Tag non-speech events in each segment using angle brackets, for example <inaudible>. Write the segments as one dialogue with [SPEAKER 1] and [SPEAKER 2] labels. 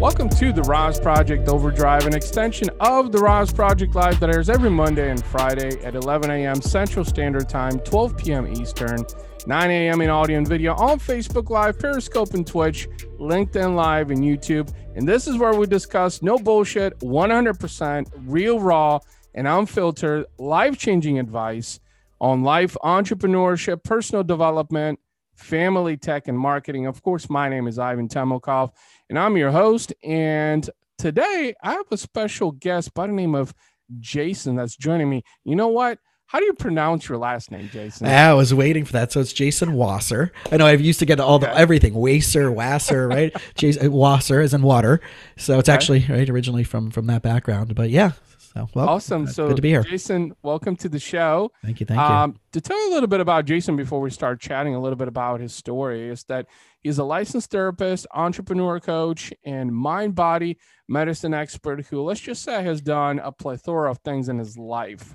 [SPEAKER 1] Welcome to the RAS Project Overdrive, an extension of the RAS Project Live that airs every Monday and Friday at 11 a.m. Central Standard Time, 12 p.m. Eastern, 9 a.m. in audio and video on Facebook Live, Periscope, and Twitch, LinkedIn Live, and YouTube. And this is where we discuss no bullshit, 100% real, raw, and unfiltered, life changing advice on life, entrepreneurship, personal development, family tech, and marketing. Of course, my name is Ivan Temelkov and I'm your host. And today I have a special guest by the name of Jason that's joining me. You know what? How do you pronounce your last name, Jason?
[SPEAKER 2] I was waiting for that. So it's Jason Wasser. I know I've used to get all the everything Wasser, Wasser, right? <laughs> Jason Wasser is in water. So it's okay. actually right originally from from that background. But yeah,
[SPEAKER 1] so well, awesome. So good to be here. Jason, welcome to the show.
[SPEAKER 2] Thank you. Thank um, you.
[SPEAKER 1] To tell you a little bit about Jason before we start chatting a little bit about his story is that he's a licensed therapist, entrepreneur coach, and mind body medicine expert who, let's just say, has done a plethora of things in his life.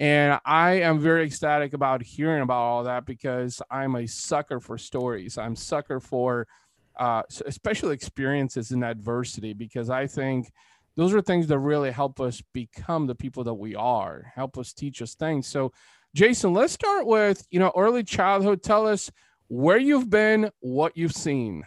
[SPEAKER 1] And I am very ecstatic about hearing about all that because I'm a sucker for stories. I'm sucker for uh, especially experiences in adversity because I think those are things that really help us become the people that we are, help us teach us things. So, Jason, let's start with, you know, early childhood. Tell us where you've been, what you've seen.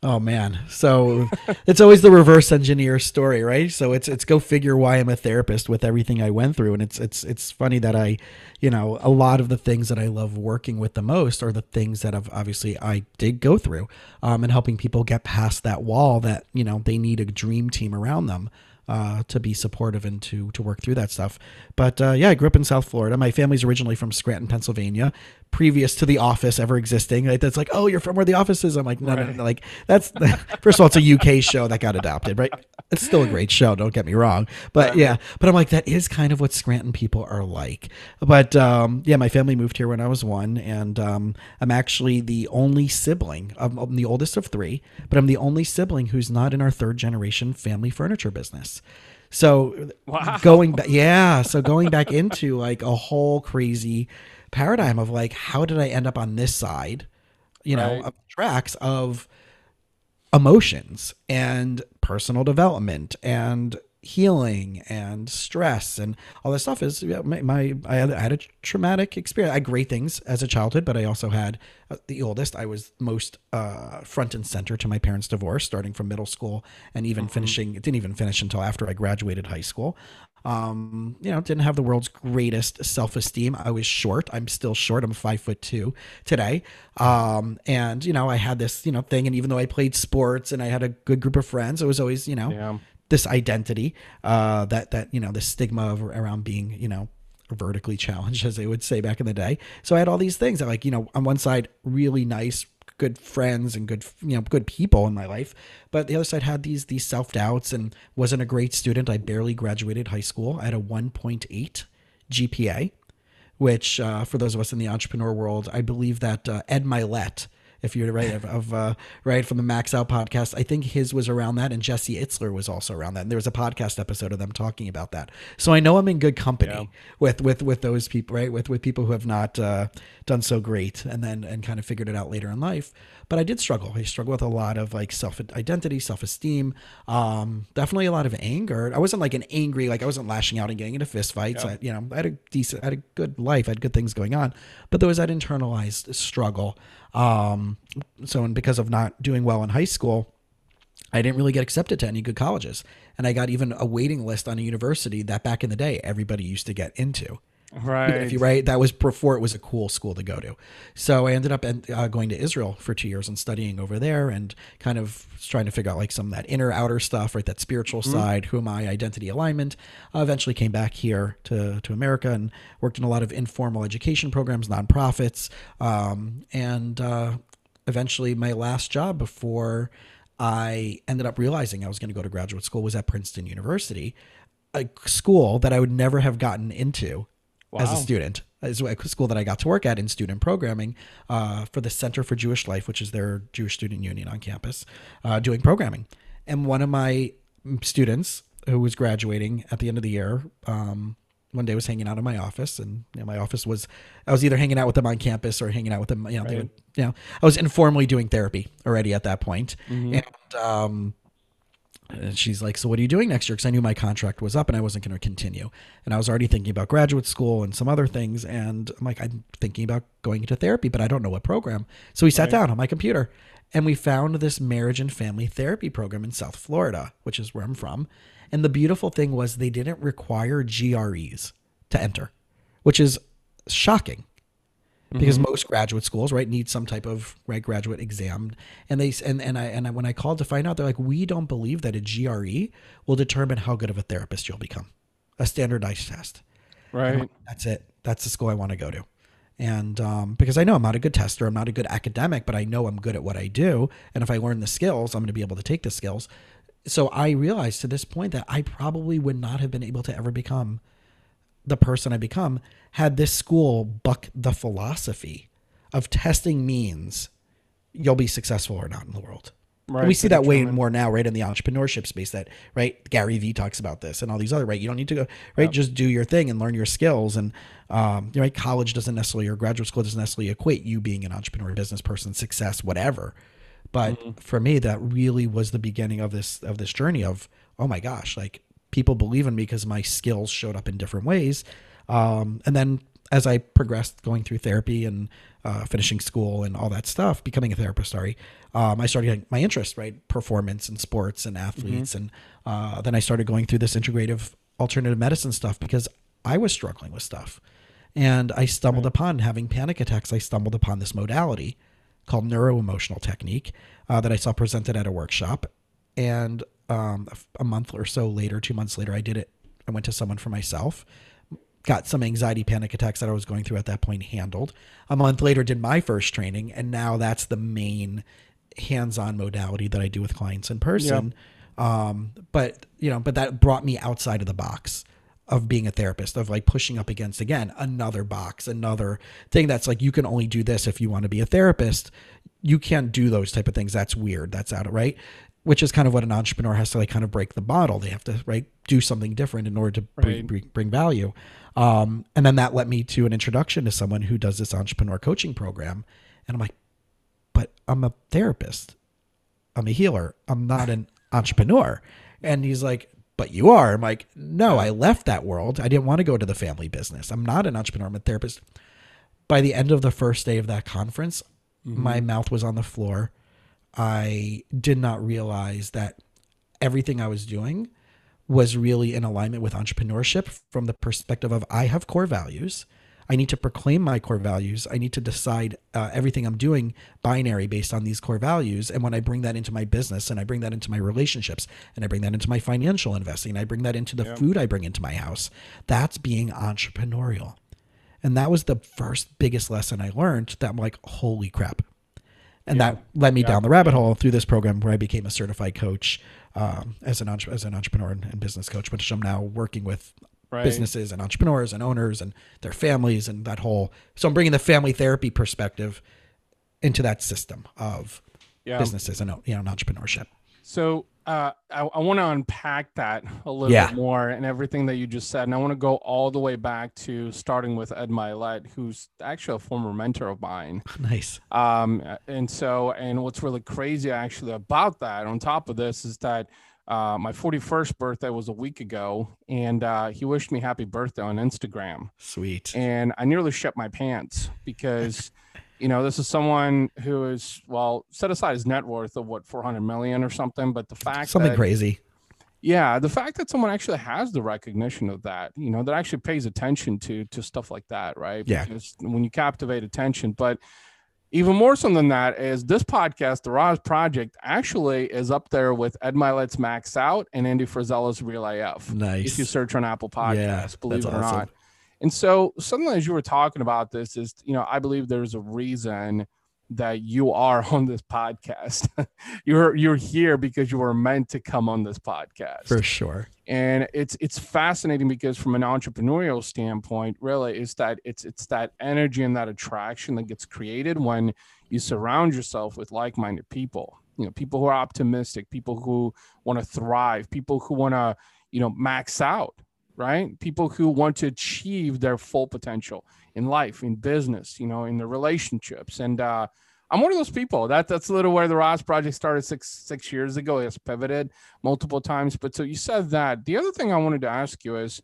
[SPEAKER 2] Oh man. So it's always the reverse engineer story, right? So it's it's go figure why I'm a therapist with everything I went through and it's it's it's funny that I, you know, a lot of the things that I love working with the most are the things that have obviously I did go through um and helping people get past that wall that, you know, they need a dream team around them uh, to be supportive and to to work through that stuff. But uh, yeah, I grew up in South Florida. My family's originally from Scranton, Pennsylvania previous to the office ever existing. Right? That's like, oh, you're from where the office is. I'm like, no, right. no, no. Like that's <laughs> first of all, it's a UK show that got adopted, right? It's still a great show. Don't get me wrong, but yeah, but I'm like, that is kind of what Scranton people are like. But um, yeah, my family moved here when I was one, and um, I'm actually the only sibling. I'm, I'm the oldest of three, but I'm the only sibling who's not in our third generation family furniture business. So wow. going back, yeah. So going back into like a whole crazy paradigm of like, how did I end up on this side, you know, right. of tracks of emotions and personal development and healing and stress and all this stuff is my, my I, had, I, had, a traumatic experience. I had great things as a childhood, but I also had uh, the oldest. I was most uh, front and center to my parents' divorce, starting from middle school and even mm-hmm. finishing. It didn't even finish until after I graduated high school. Um, you know, didn't have the world's greatest self esteem. I was short. I'm still short. I'm five foot two today. Um, and you know, I had this you know thing, and even though I played sports and I had a good group of friends, it was always you know yeah. this identity uh, that that you know the stigma of, around being you know vertically challenged, <laughs> as they would say back in the day. So I had all these things that like you know on one side really nice good friends and good you know good people in my life. But the other side had these these self-doubts and wasn't a great student. I barely graduated high school. I had a 1.8 gpa which uh, for those of us in the entrepreneur world i believe that uh, ed mylett if you're right of, of uh, right from the Max Out podcast. I think his was around that, and Jesse Itzler was also around that. And there was a podcast episode of them talking about that. So I know I'm in good company yeah. with with with those people, right? With with people who have not uh, done so great, and then and kind of figured it out later in life. But I did struggle. I struggled with a lot of like self identity, self esteem, um, definitely a lot of anger. I wasn't like an angry, like I wasn't lashing out and getting into fist fights. Yeah. I, you know, I had a decent, I had a good life, I had good things going on, but there was that internalized struggle. Um, so, and because of not doing well in high school, I didn't really get accepted to any good colleges. And I got even a waiting list on a university that back in the day everybody used to get into.
[SPEAKER 1] Right.
[SPEAKER 2] If you right, that was before it was a cool school to go to. So I ended up uh, going to Israel for two years and studying over there and kind of trying to figure out like some of that inner outer stuff, right? That spiritual mm-hmm. side, who am I, identity alignment. Uh, eventually came back here to, to America and worked in a lot of informal education programs, nonprofits. Um, and uh, eventually my last job before I ended up realizing I was going to go to graduate school was at Princeton University, a school that I would never have gotten into wow. as a student. As a school that I got to work at in student programming uh, for the Center for Jewish Life, which is their Jewish student union on campus, uh, doing programming. And one of my students who was graduating at the end of the year, um, one day was hanging out in my office, and you know, my office was I was either hanging out with them on campus or hanging out with them. You know, right. they would, you know, I was informally doing therapy already at that point, mm-hmm. and um, And she's like, So what are you doing next year? Because I knew my contract was up and I wasn't going to continue. And I was already thinking about graduate school and some other things. And I'm like, I'm thinking about going into therapy, but I don't know what program. So we sat
[SPEAKER 1] Right.
[SPEAKER 2] down on my computer and we found this marriage and family therapy program in South Florida, which is where I'm from. And the beautiful thing was they didn't require GREs to enter, which is shocking because most graduate schools right need some type of right graduate exam. And they and and I and I, when I called to find out they're like we don't believe that a GRE will determine how good of a therapist you'll become a standardized test.
[SPEAKER 1] Right.
[SPEAKER 2] that's it. That's the school I want to go to. And um, because I know I'm not a good tester I'm not a good academic but I know I'm good at what I do. And if I learn the skills I'm going to be able to take the skills. So I realized to this point that I probably would not have been able to ever become the person I become had this school buck the philosophy of testing means you'll be successful or not in the world. And
[SPEAKER 1] Right,
[SPEAKER 2] we see that way more now, right, in the entrepreneurship space. That right, Gary Vee talks about this, and all these other right. You don't need to go right, just do your thing and learn your skills. And um, you know, right, college doesn't necessarily or graduate school doesn't necessarily equate you being an entrepreneur, business person, success, whatever. But for me, that really was the beginning of this of this journey of oh my gosh, like people believe in me because my skills showed up in different ways. Um, and then as I progressed going through therapy and uh, finishing school and all that stuff, becoming a therapist, sorry, um, I started getting my interest, right? Performance and sports and athletes. And uh, then I started going through this integrative alternative medicine stuff because I was struggling with stuff. And I stumbled upon having panic attacks. I stumbled upon this modality called neuroemotional technique uh, that I saw presented at a workshop. And um, a- a month or so later, two months later, I did it. I went to someone for myself, got some anxiety panic attacks that I was going through at that point handled. A month later, did my first training, and now that's the main hands-on modality that I do with clients in person. Um, but you know, but that brought me outside of the box of being a therapist, of like pushing up against again another box, another thing that's like you can only do this if you want to be a therapist. You can't do those type of things. That's weird. That's out of right. Which is kind of what an entrepreneur has to like kind of break the model. They have to right do something different in order to bring,
[SPEAKER 1] Right.
[SPEAKER 2] bring, bring value. Um, and then that led me to an introduction to someone who does this entrepreneur coaching program. And I'm like, but I'm a therapist. I'm a healer. I'm not an entrepreneur. And he's like, but you are. I'm like, no, I left that world. I didn't want to go to the family business. I'm not an entrepreneur. I'm a therapist. By the end of the first day of that conference, my mouth was on the floor. I did not realize that everything I was doing was really in alignment with entrepreneurship from the perspective of I have core values. I need to proclaim my core values. I need to decide uh, everything I'm doing binary based on these core values. And when I bring that into my business and I bring that into my relationships and I bring that into my financial investing, and I bring that into the food I bring into my house, that's being entrepreneurial. And that was the first biggest lesson I learned that I'm like, holy crap. And that led me down the rabbit hole through this program where I became a certified coach um, as an as an entrepreneur and, and business coach, which I'm now working with
[SPEAKER 1] Right.
[SPEAKER 2] businesses and entrepreneurs and owners and their families and that whole. So I'm bringing the family therapy perspective into that system of
[SPEAKER 1] Yeah.
[SPEAKER 2] businesses and you know and entrepreneurship.
[SPEAKER 1] So uh, I, I want to unpack that a little
[SPEAKER 2] Yeah.
[SPEAKER 1] bit more and everything that you just said. And I want to go all the way back to starting with Ed Mylett, who's actually a former mentor of mine. <laughs>
[SPEAKER 2] Nice.
[SPEAKER 1] Um, and so, and what's really crazy actually about that, on top of this, is that uh, my 41st birthday was a week ago, and uh, he wished me happy birthday on Instagram.
[SPEAKER 2] Sweet.
[SPEAKER 1] And I nearly shut my pants because, <laughs> you know, this is someone who is, well, set aside his net worth of what, 400 million or something. But the fact
[SPEAKER 2] Something
[SPEAKER 1] that,
[SPEAKER 2] crazy.
[SPEAKER 1] yeah, the fact that someone actually has the recognition of that, you know, that actually pays attention to to stuff like that, right?
[SPEAKER 2] Yeah.
[SPEAKER 1] Because when you captivate attention, but even more so than that is this podcast, the RAS Project, actually is up there with Ed Mylett's Max Out and Andy Frisella's Real AF.
[SPEAKER 2] Nice.
[SPEAKER 1] If you search on Apple
[SPEAKER 2] Yeah,
[SPEAKER 1] Podcasts, believe it or
[SPEAKER 2] awesome.
[SPEAKER 1] not. And so suddenly, as you were talking about this, is you know, I believe there's a reason that you are <laughs> on this podcast. <laughs> you're you're here because you were meant to come on this podcast
[SPEAKER 2] For sure.
[SPEAKER 1] and it's it's fascinating because from an entrepreneurial standpoint really is that it's it's that energy and that attraction that gets created when you surround yourself with like-minded people you know people who are optimistic people who want to thrive people who want to you know max out right people who want to achieve their full potential in life in business you know in their relationships and uh I'm one of those people. That that's a little where the RAS project started six six years ago. It's pivoted multiple times. But so you said that. The other thing I wanted to ask you is,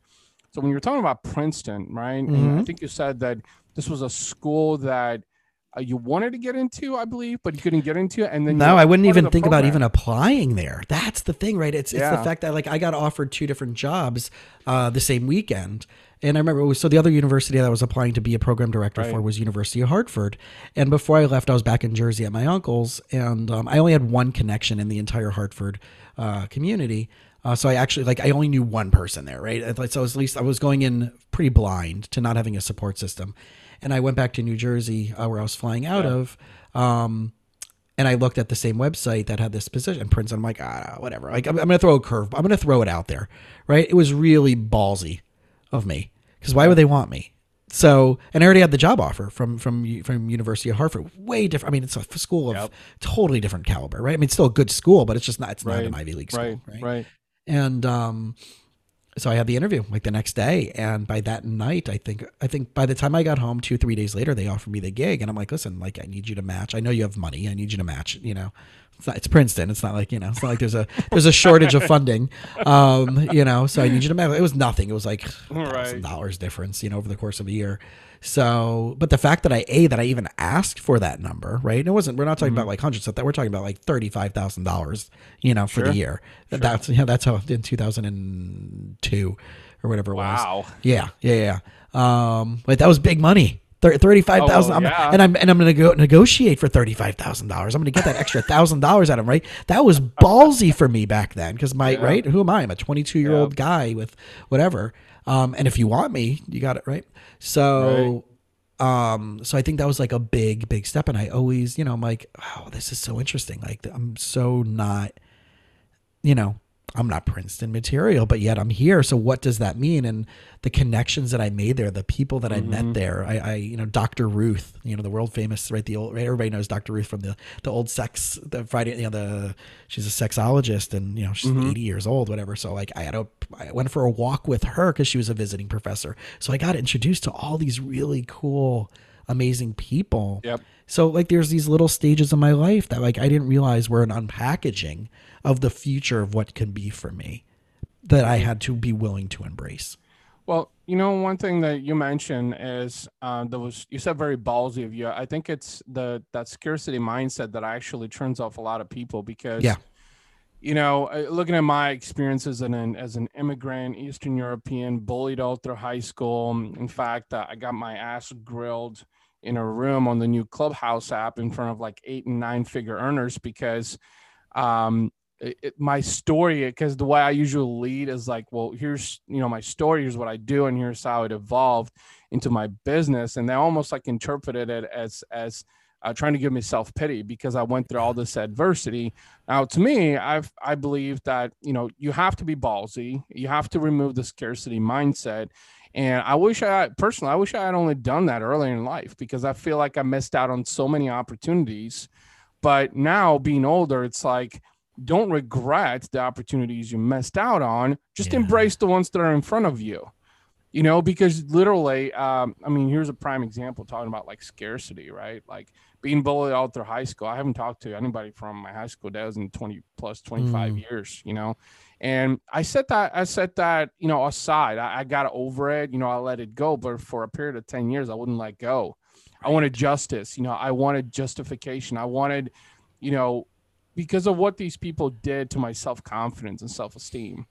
[SPEAKER 1] so when you're talking about Princeton, right? Mm-hmm. I think you said that this was a school that you wanted to get into, I believe, but you couldn't get into it. And then
[SPEAKER 2] no, I wouldn't even think program. about even applying there. That's the thing, right? It's yeah. it's the fact that like I got offered two different jobs uh, the same weekend. And I remember, was, so the other university that I was applying to be a program director right. for was University of Hartford. And before I left, I was back in Jersey at my uncle's, and um, I only had one connection in the entire Hartford uh, community. Uh, so I actually like I only knew one person there, right? So at least I was going in pretty blind to not having a support system and I went back to New Jersey uh, where I was flying out yeah. of. Um, and I looked at the same website that had this position, Prince. I'm like, ah, whatever. Like, I'm, I'm going to throw a curve. I'm going to throw it out there, right? It was really ballsy of me because why would they want me? So, and I already had the job offer from from from University of Hartford. Way different. I mean, it's a school of yep. totally different caliber, right? I mean, it's still a good school, but it's just not. It's right. not an Ivy League school,
[SPEAKER 1] right?
[SPEAKER 2] Right.
[SPEAKER 1] right.
[SPEAKER 2] And um, so I had the interview like the next day, and by that night, I think I think by the time I got home, two three days later, they offered me the gig, and I'm like, listen, like I need you to match. I know you have money. I need you to match. You know, it's not it's Princeton. It's not like you know, it's not like there's a <laughs> there's a shortage of funding. Um, you know, so I need you to match. It was nothing. It was like thousand dollars difference. You know, over the course of a year. So, but the fact that I a that I even asked for that number, right? It wasn't. We're not talking mm-hmm. about like hundreds of that. We're talking about like thirty five thousand dollars, you know, for sure. the year. Sure. That's yeah. That's how in two thousand and two or whatever it
[SPEAKER 1] wow.
[SPEAKER 2] was. Yeah, yeah, yeah. Um, but that was big money. Thirty-five thousand, oh, yeah. and I'm and I'm going to go negotiate for thirty-five thousand dollars. I'm going to get that extra thousand dollars out of him, right? That was ballsy for me back then, because my yeah. right, who am I? I'm a 22 year old guy with whatever. Um, and if you want me, you got it right. So, right. um, so I think that was like a big, big step. And I always, you know, I'm like, wow, this is so interesting. Like, I'm so not, you know, I'm not Princeton material, but yet I'm here. So what does that mean? And the connections that I made there, the people that mm-hmm. I met there, I, I, you know, Dr. Ruth, you know, the world famous, right? The old, right? Everybody knows Dr. Ruth from the, the old sex, the Friday, you know, the, she's a sexologist and, you know, she's mm-hmm. 80 years old, whatever. So like I had a, I went for a walk with her cause she was a visiting professor. So I got introduced to all these really cool, amazing people.
[SPEAKER 1] Yep.
[SPEAKER 2] So like there's these little stages of my life that like I didn't realize were an unpackaging of the future of what can be for me that I had to be willing to embrace.
[SPEAKER 1] Well, you know, one thing that you mentioned is uh, there was you said very ballsy of you. I think it's the that scarcity mindset that actually turns off a lot of people because
[SPEAKER 2] yeah.
[SPEAKER 1] You know, uh, looking at my experiences as an as an immigrant, Eastern European, bullied all through high school. In fact, uh, I got my ass grilled in a room on the new Clubhouse app in front of like eight and nine figure earners because um, it, my story because the way I usually lead is like, well, here's you know my story, here's what I do, and here's how it evolved into my business, and they almost like interpreted it as as uh, trying to give me self pity because I went through all this adversity. Now, to me, I've I believe that you know you have to be ballsy, you have to remove the scarcity mindset, and I wish I personally, I wish I had only done that earlier in life because I feel like I missed out on so many opportunities. But now being older, it's like don't regret the opportunities you missed out on. Just yeah. embrace the ones that are in front of you. You know, because literally, um, I mean, here's a prime example talking about like scarcity, right? Like being bullied all through high school. I haven't talked to anybody from my high school days in 20 plus 25 mm. years, you know. And I set that, I set that, you know, aside. I, I got over it, you know, I let it go. But for a period of 10 years, I wouldn't let go. I wanted justice, you know, I wanted justification. I wanted, you know, because of what these people did to my self confidence and self esteem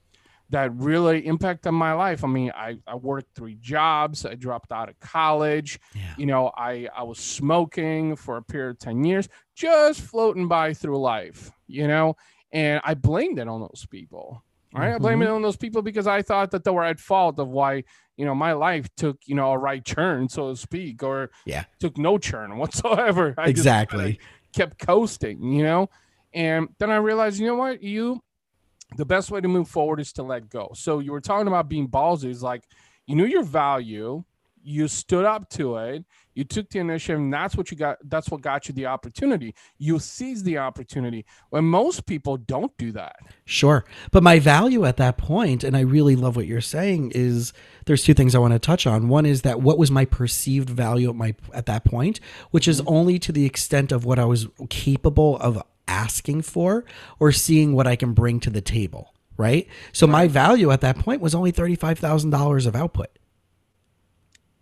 [SPEAKER 1] that really impacted my life. I mean, I, I worked three jobs. I dropped out of college. Yeah. You know, I, I was smoking for a period of 10 years, just floating by through life, you know, and I blamed it on those people. Right. Mm-hmm. I blamed it on those people because I thought that they were at fault of why, you know, my life took, you know, a right turn, so to speak, or
[SPEAKER 2] yeah,
[SPEAKER 1] took no turn whatsoever. <laughs>
[SPEAKER 2] I exactly.
[SPEAKER 1] kept coasting, you know, and then I realized, you know what, you the best way to move forward is to let go. So you were talking about being ballsy. Is like you knew your value, you stood up to it. You took the initiative and that's what you got that's what got you the opportunity. You seized the opportunity. When most people don't do that.
[SPEAKER 2] Sure. But my value at that point, and I really love what you're saying, is there's two things I want to touch on. One is that what was my perceived value at my at that point, which is mm-hmm. only to the extent of what I was capable of asking for or seeing what I can bring to the table. Right. So my value at that point was only thirty five thousand dollars of output.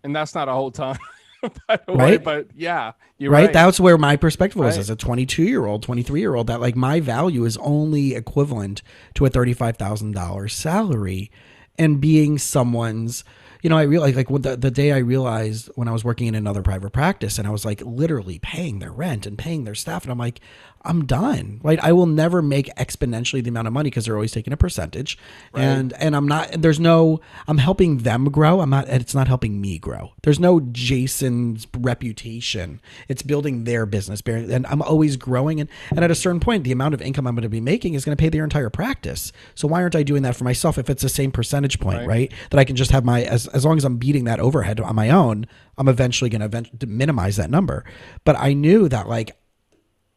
[SPEAKER 1] and that's not a whole ton <laughs> by the way
[SPEAKER 2] Right?
[SPEAKER 1] but yeah you're
[SPEAKER 2] right?
[SPEAKER 1] right,
[SPEAKER 2] That's where my perspective was
[SPEAKER 1] Right.
[SPEAKER 2] as a 22 year old, 23 year old, that like my value is only equivalent to a $35,000 salary and being someone's, you know, I realized like the, the day I realized when I was working in another private practice and I was like literally paying their rent and paying their staff. And I'm like, I'm done. Right. I will never make exponentially the amount of money because they're always taking a percentage. And, and I'm not, there's no, I'm helping them grow. I'm not, it's not helping me grow. There's no Jason's reputation. It's building their business. And I'm always growing. And, and at a certain point, the amount of income I'm going to be making is going to pay their entire practice. So why aren't I doing that for myself if it's the same percentage point, right?
[SPEAKER 1] Right.
[SPEAKER 2] That I can just have my, as, as long as I'm beating that overhead on my own, I'm eventually going to minimize that number. But I knew that like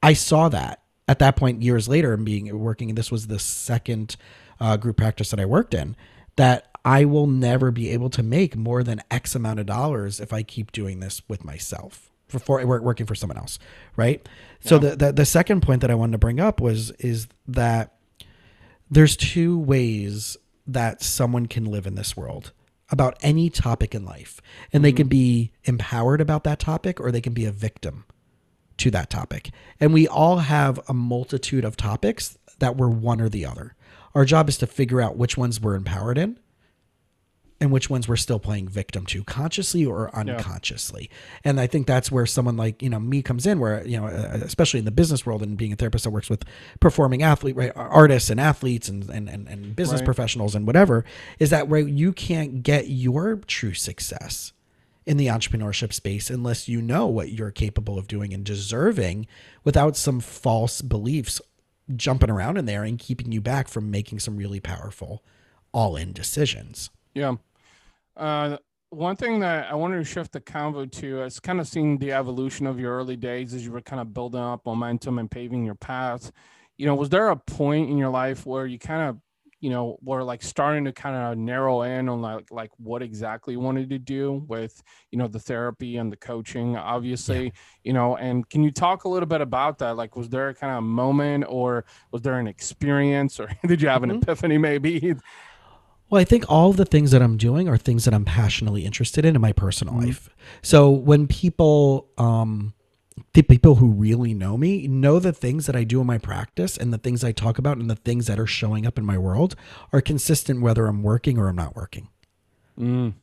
[SPEAKER 2] I saw that at that point years later and being working this was the second uh, group practice that I worked in that I will never be able to make more than X amount of dollars if I keep doing this with myself for, for working for someone else, right? So the, the the second point that I wanted to bring up was is that there's two ways that someone can live in this world about any topic in life and they can be empowered about that topic or they can be a victim to that topic. And we all have a multitude of topics that we're one or the other. Our job is to figure out which ones we're empowered in and which ones we're still playing victim to consciously or unconsciously. And I think that's where someone like, you know, me comes in where, you know, uh, especially in the business world and being a therapist that works with performing athlete, right, artists and athletes and, and, and, and business
[SPEAKER 1] Right.
[SPEAKER 2] professionals and whatever, is that where you can't get your true success in the entrepreneurship space unless you know what you're capable of doing and deserving without some false beliefs jumping around in there and keeping you back from making some really powerful all in decisions.
[SPEAKER 1] Yeah. Uh, one thing that I wanted to shift the convo to is kind of seeing the evolution of your early days as you were kind of building up momentum and paving your path. You know, was there a point in your life where you kind of, you know, were like starting to kind of narrow in on like like what exactly wanted to do with, you know, the therapy and the coaching, obviously, you know, and can you talk a little bit about that? Like, was there a kind of moment or was there an experience or <laughs> did you have an
[SPEAKER 2] Mhm.
[SPEAKER 1] epiphany maybe? <laughs>
[SPEAKER 2] Well, I think all the things that I'm doing are things that I'm passionately interested in in my personal
[SPEAKER 1] Mhm.
[SPEAKER 2] life. So when people, um, the people who really know me know the things that I do in my practice and the things I talk about and the things that are showing up in my world are consistent whether I'm working or I'm not working.
[SPEAKER 1] Mm.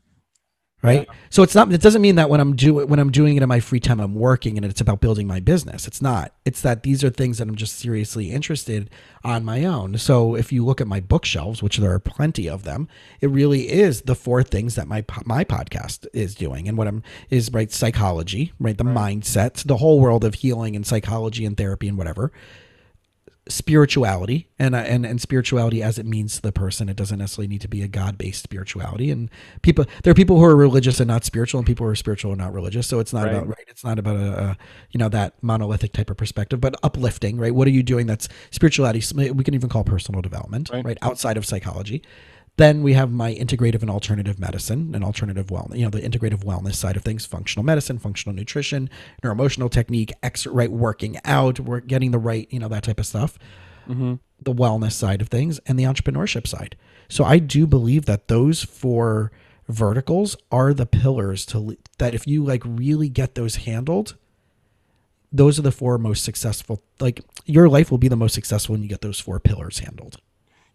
[SPEAKER 2] Right? So it's not it doesn't mean that when i'm doing when i'm doing it in my free time i'm working and it's about building my business. It's not. It's that these are things that i'm just seriously interested on my own. So if you look at my bookshelves which there are plenty of them it really is the four things that my my podcast is doing and what i'm is right psychology right the mindset the whole world of healing and psychology and therapy and whatever spirituality and uh, and and spirituality as it means to the person. It doesn't necessarily need to be a god-based spirituality. And people there are people who are religious and not spiritual and people who are spiritual and not religious. So it's not
[SPEAKER 1] Right.
[SPEAKER 2] about right it's not about a, a you know that monolithic type of perspective but uplifting right? What are you doing that's spirituality? We can even call personal development
[SPEAKER 1] Right.
[SPEAKER 2] right, outside of psychology then we have my integrative and alternative medicine and alternative wellness, you know, the integrative wellness side of things, functional medicine, functional nutrition, neuroemotional technique, ex- right, working out, work, getting the right, you know, that type of stuff,
[SPEAKER 1] Mm-hmm.
[SPEAKER 2] the wellness side of things, and the entrepreneurship side. So I do believe that those four verticals are the pillars to that if you like really get those handled, those are the four most successful. Like your life will be the most successful when you get those four pillars handled.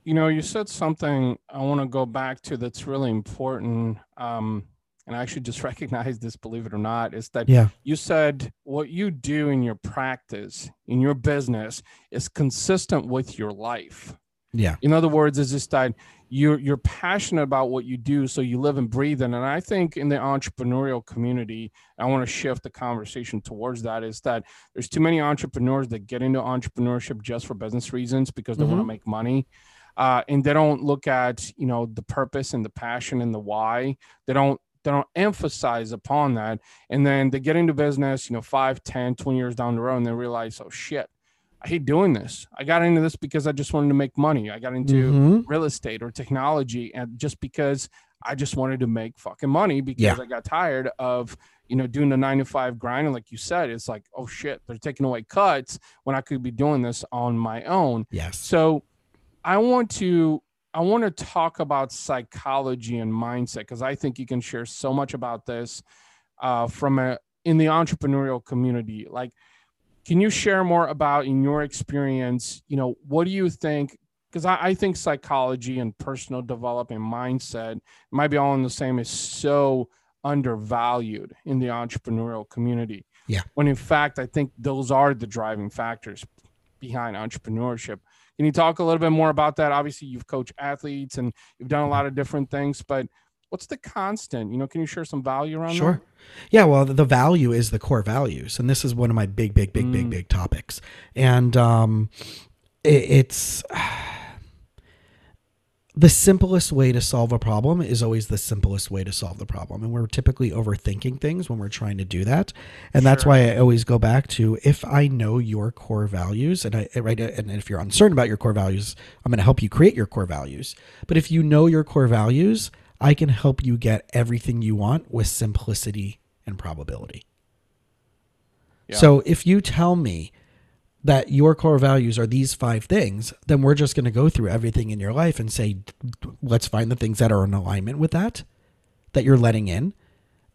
[SPEAKER 1] You know, you said something I want to go back to that's really important. Um, and I actually just <laughs> recognize this, believe it or not, is that
[SPEAKER 2] Yeah.
[SPEAKER 1] you said what you do in your practice, in your business, is consistent with your life.
[SPEAKER 2] Yeah.
[SPEAKER 1] In other words, is just that you're you're passionate about what you do, so you live and breathe in. And I think in the entrepreneurial community, I want to shift the conversation towards that. Is that there's too many entrepreneurs that get into entrepreneurship just for business reasons because they want to make money, uh, and they don't look at you know the purpose and the passion and the why. They don't they don't emphasize upon that and then they get into business you know 5 10 20 years down the road and they realize oh shit i hate doing this i got into this because i just wanted to make money i got into
[SPEAKER 2] Mhm.
[SPEAKER 1] real estate or technology and just because i just wanted to make fucking money because
[SPEAKER 2] Yeah.
[SPEAKER 1] i got tired of you know doing the nine to five grind and like you said it's like oh shit they're taking away cuts when i could be doing this on my own
[SPEAKER 2] Yes.
[SPEAKER 1] so I want to I want to talk about psychology and mindset because I think you can share so much about this uh, from a in the entrepreneurial community. Like, can you share more about in your experience? You know, what do you think? Because I, I think psychology and personal development mindset might be all in the same is so undervalued in the entrepreneurial community.
[SPEAKER 2] Yeah.
[SPEAKER 1] When in fact, I think those are the driving factors behind entrepreneurship. Can you talk a little bit more about that? Obviously, you've coached athletes and you've done a lot of different things, but what's the constant? You know, can you share some value around
[SPEAKER 2] Sure. Yeah, well, the value is the core values, and this is one of my big, big, big, big,
[SPEAKER 1] Mm.
[SPEAKER 2] big topics. And um, it, it's <sighs> the simplest way to solve a problem is always the simplest way to solve the problem, and we're typically overthinking things when we're trying to do that. And that's why I always go back to if I know your core values, and I right, and if you're uncertain about your core values, I'm going to help you create your core values. But if you know your core values, I can help you get everything you want with simplicity and probability.
[SPEAKER 1] Yeah.
[SPEAKER 2] So if you tell me that your core values are these five things, then we're just going to go through everything in your life and say, let's find the things that are in alignment with that, that you're letting in.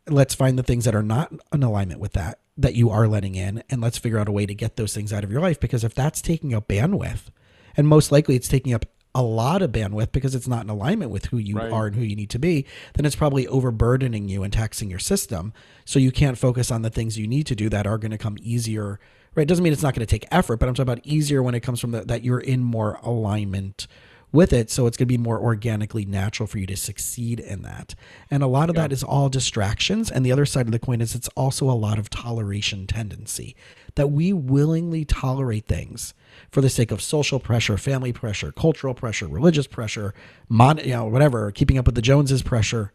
[SPEAKER 2] Let's find the things that are not in alignment with that, that you are letting in. And let's figure out a way to get those things out of your life. Because if that's taking up bandwidth, and most likely it's taking up a lot of bandwidth because it's not in alignment with who you
[SPEAKER 1] Right.
[SPEAKER 2] are and who you need to be, then it's probably overburdening you and taxing your system. So you can't focus on the things you need to do that are going to come easier. Right? It doesn't mean it's not going to take effort, but I'm talking about easier when it comes from the, that you're in more alignment with it. So it's going to be more organically natural for you to succeed in that. And a lot of that is all distractions. And the other side of the coin is it's also a lot of toleration tendency that we willingly tolerate things for the sake of social pressure, family pressure, cultural pressure, religious pressure, mon- you know, whatever, keeping up with the Joneses pressure,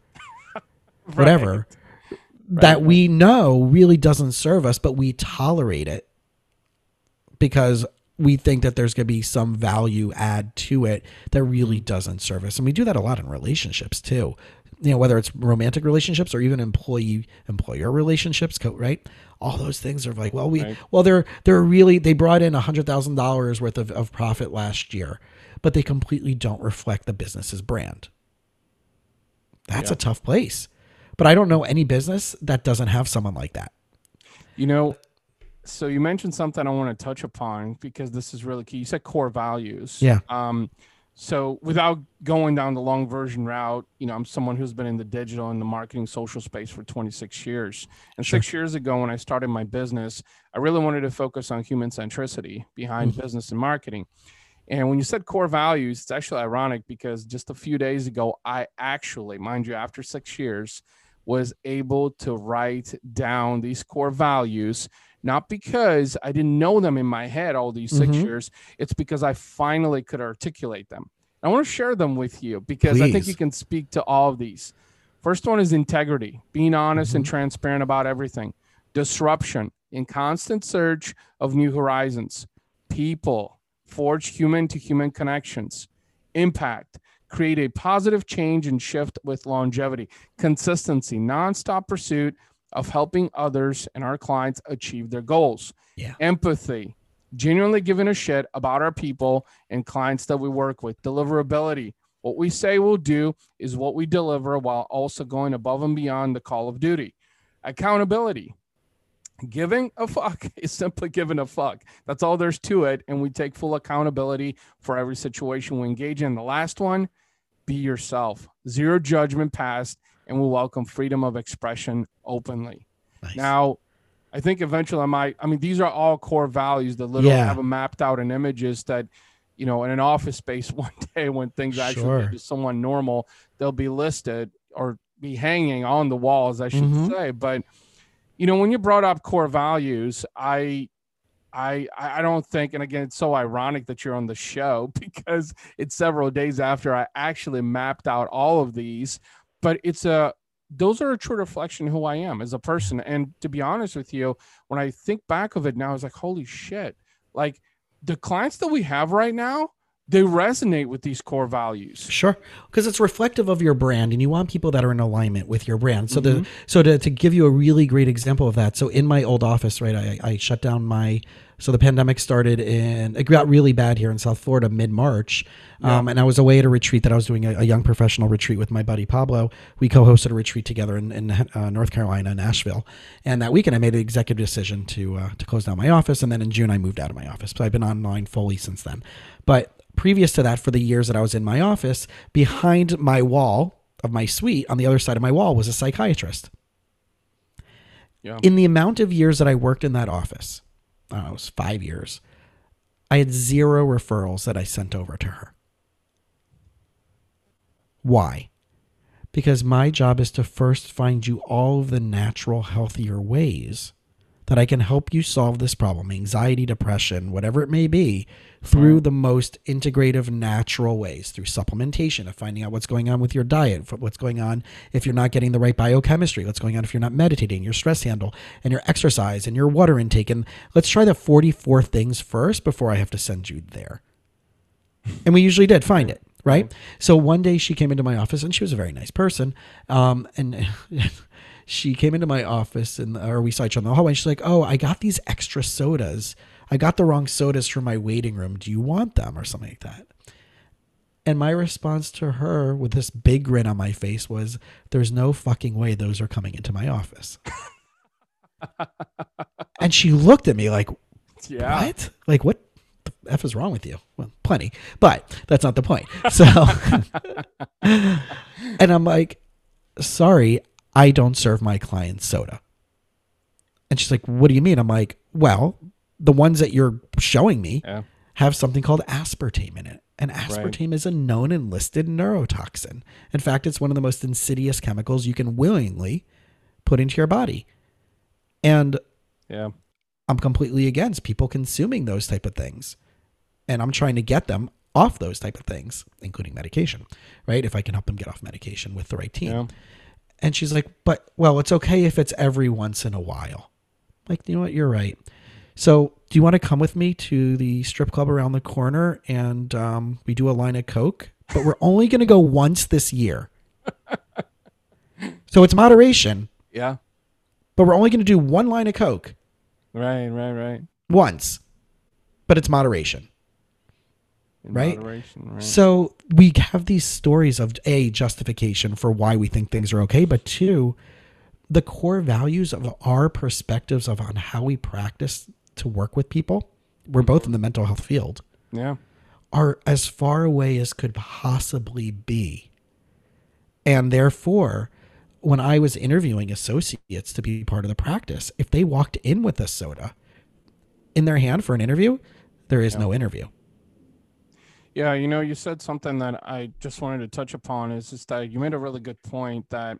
[SPEAKER 2] <laughs> whatever, that we know really doesn't serve us, but we tolerate it because we think that there's going to be some value add to it that really doesn't serve us. And we do that a lot in relationships too. You know, whether it's romantic relationships or even employee employer relationships, right? All those things are like, well, we,
[SPEAKER 1] Right.
[SPEAKER 2] well, they're they're really they brought in a hundred thousand dollars worth of, of profit last year, but they completely don't reflect the business's brand. That's
[SPEAKER 1] Yeah.
[SPEAKER 2] a tough place. But I don't know any business that doesn't have someone like that.
[SPEAKER 1] You know, so you mentioned something I want to touch upon because this is really key. You said core values.
[SPEAKER 2] Yeah.
[SPEAKER 1] Um, so without going down the long version route, you know, I'm someone who's been in the digital and the marketing social space for 26 years. And
[SPEAKER 2] Sure.
[SPEAKER 1] six years ago, when I started my business, I really wanted to focus on human centricity behind
[SPEAKER 2] Mm-hmm.
[SPEAKER 1] business and marketing. And when you said core values, it's actually ironic because just a few days ago, I actually, mind you, after six years, was able to write down these core values, not because I didn't know them in my head all these 6
[SPEAKER 2] Mhm.
[SPEAKER 1] years, it's because I finally could articulate them. I want to share them with you because I think you can speak to all of these. First one is integrity, being honest and
[SPEAKER 2] Mhm.
[SPEAKER 1] transparent about everything. Disruption, in constant search of new horizons. People, forge human to human connections. Impact, create a positive change and shift with longevity. Consistency, nonstop pursuit of helping others and our clients achieve their goals.
[SPEAKER 2] Yeah.
[SPEAKER 1] Empathy, genuinely giving a shit about our people and clients that we work with. Deliverability, what we say we'll do is what we deliver while also going above and beyond the call of duty. Accountability, giving a fuck <laughs> is simply giving a fuck. That's all there's to it. And we take full accountability for every situation we engage in. The last one, be yourself. Zero judgment passed, and we welcome freedom of expression openly.
[SPEAKER 2] Nice.
[SPEAKER 1] Now, I think eventually I might, I mean, these are all core values that literally
[SPEAKER 2] Yeah.
[SPEAKER 1] have them mapped out in images that, you know, in an office space <laughs> one day when things actually get to someone normal, they'll be listed or be hanging on the walls, I should
[SPEAKER 2] Mhm.
[SPEAKER 1] say. But, you know, when you brought up core values, I, I, I don't think, and again, it's so ironic that you're on the show <laughs> because it's several days after I actually mapped out all of these, but it's a, those are a true reflection who I am as a person. And to be honest with you, when I think back of it now, I was like, holy shit. Like the clients that we have right now, they resonate with these core values.
[SPEAKER 2] Sure, because it's reflective of your brand, and you want people that are in alignment with your brand. So mm-hmm. the so to, to give you a really great example of that, so in my old office, right, I, I shut down my so the pandemic started in it got really bad here in South Florida mid March, yeah. um, and I was away at a retreat that I was doing a, a, young professional retreat with my buddy Pablo. We co-hosted a retreat together in, in uh, North Carolina, Nashville, and that weekend I made the executive decision to uh, to close down my office, and then in June I moved out of my office. So I've been online fully since then, but previous to that, for the years that I was in my office, behind my wall of my suite, on the other side of my wall, was a psychiatrist. Yeah. In the amount of years that I worked in that office, I don't know, it was five years, I had zero referrals that I sent over to her. Why? Because my job is to first find you all of the natural, healthier ways that I can help you solve this problem anxiety, depression, whatever it may be through the most integrative, natural ways through supplementation of finding out what's going on with your diet, what's going on if you're not getting the right biochemistry, what's going on if you're not meditating, your stress handle, and your exercise and your water intake. And let's try the 44 things first before I have to send you there. And we usually did find it, right? So one day she came into my office and she was a very nice person. Um, and <laughs> she came into my office and or we saw each other in the hallway and she's like, Oh, I got these extra sodas. I got the wrong sodas from my waiting room. Do you want them? Or something like that. And my response to her with this big grin on my face was, There's no fucking way those are coming into my office. <laughs> and she looked at me like, yeah. What? Like, what the F is wrong with you? Well, plenty, but that's not the point. So, <laughs> and I'm like, Sorry, I don't serve my clients soda. And she's like, What do you mean? I'm like, Well, the ones that you're showing me yeah. have something called aspartame in it. And aspartame right. is a known and listed neurotoxin. In fact, it's one of the most insidious chemicals you can willingly put into your body. And
[SPEAKER 1] yeah.
[SPEAKER 2] I'm completely against people consuming those type of things. And I'm trying to get them off those type of things, including medication, right? If I can help them get off medication with the right team. Yeah. And she's like, but, well, it's okay if it's every once in a while. Like, you know what? You're right. So, do you want to come with me to the strip club around the corner and um, we do a line of Coke? But we're only going to go once this year. so, it's moderation.
[SPEAKER 1] Yeah.
[SPEAKER 2] But we're only going to do one line of Coke.
[SPEAKER 1] Right, right, right.
[SPEAKER 2] Once. But it's moderation right?
[SPEAKER 1] right?
[SPEAKER 2] So we have these stories of a justification for why we think things are okay, but two, the core values of our perspectives of on how we practice to work with people. We're both in the mental health field.
[SPEAKER 1] Yeah.
[SPEAKER 2] Are as far away as could possibly be. And therefore, when I was interviewing associates to be part of the practice, if they walked in with a soda in their hand for an interview, there is yeah. no interview.
[SPEAKER 1] Yeah, you know, you said something that I just wanted to touch upon is just that you made a really good point that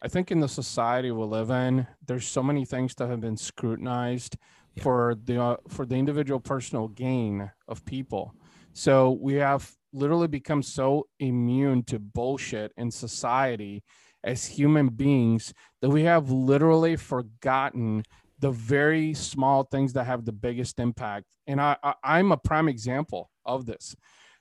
[SPEAKER 1] I think in the society we live in, there's so many things that have been scrutinized yeah. for the uh, for the individual personal gain of people. So we have literally become so immune to bullshit in society as human beings that we have literally forgotten the very small things that have the biggest impact. And I, I I'm a prime example of this.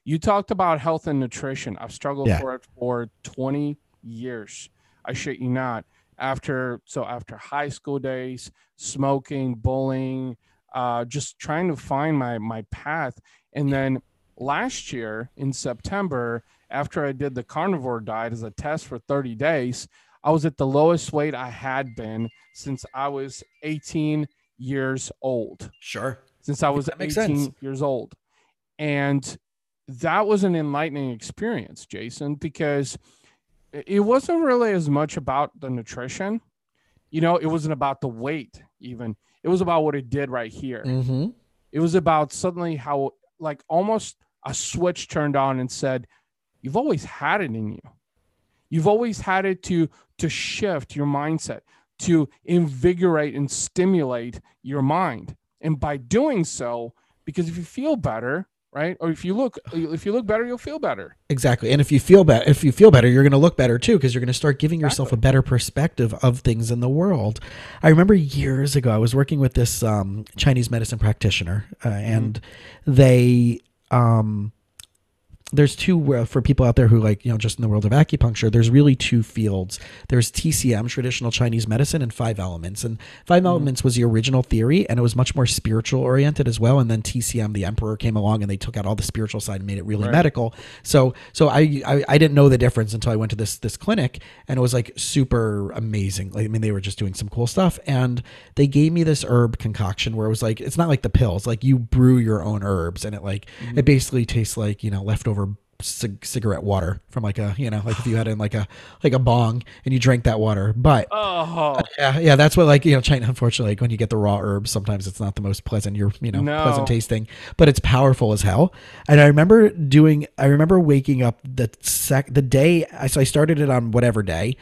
[SPEAKER 1] You talked about health and nutrition. I've struggled yeah. for it for 20 years. I shit you not. After so after high school days, smoking, bullying, uh, just trying to find my my path. And then last year in September, after I did the carnivore diet as a test for 30 days, I was at the lowest weight I had been since I was 18 years old.
[SPEAKER 2] Sure.
[SPEAKER 1] Since I was 18 sense. years old. And that was an enlightening experience, Jason, because it wasn't really as much about the nutrition. You know, it wasn't about the weight, even. It was about what it did right here.
[SPEAKER 2] Mm-hmm.
[SPEAKER 1] It was about suddenly how, like, almost a switch turned on and said, You've always had it in you. You've always had it to to shift your mindset, to invigorate and stimulate your mind. And by doing so, because if you feel better, right? Or if you look if you look better, you'll feel better.
[SPEAKER 2] Exactly. And if you feel better, if you feel better, you're going to look better too because you're going to start giving yourself a better perspective of things in the world. I remember years ago I was working with this um, Chinese medicine practitioner uh, and they um there's two uh, for people out there who like you know just in the world of acupuncture there's really two fields. There's tcm traditional chinese medicine and five elements. And 5 elements was the original theory and it was much more spiritual oriented as well. And then tcm the emperor came along and they took out all the spiritual side and made it really
[SPEAKER 1] Right.
[SPEAKER 2] medical. So so I, I i didn't know the difference until i went to this this clinic and it was like super amazing. Like i mean they were just doing some cool stuff. And they gave me this herb concoction where it was like it's not like the pills. Like you brew your own herbs and it like it basically tastes like you know leftover cig- cigarette water from like a you know like if you had in like a like a bong and you drank that water but
[SPEAKER 1] Oh,
[SPEAKER 2] yeah yeah that's what like you know china unfortunately like when you get the raw herbs sometimes it's not the most pleasant you're you know
[SPEAKER 1] No.
[SPEAKER 2] pleasant tasting but it's powerful as hell and i remember doing i remember waking up the sec the day I so i started it on whatever day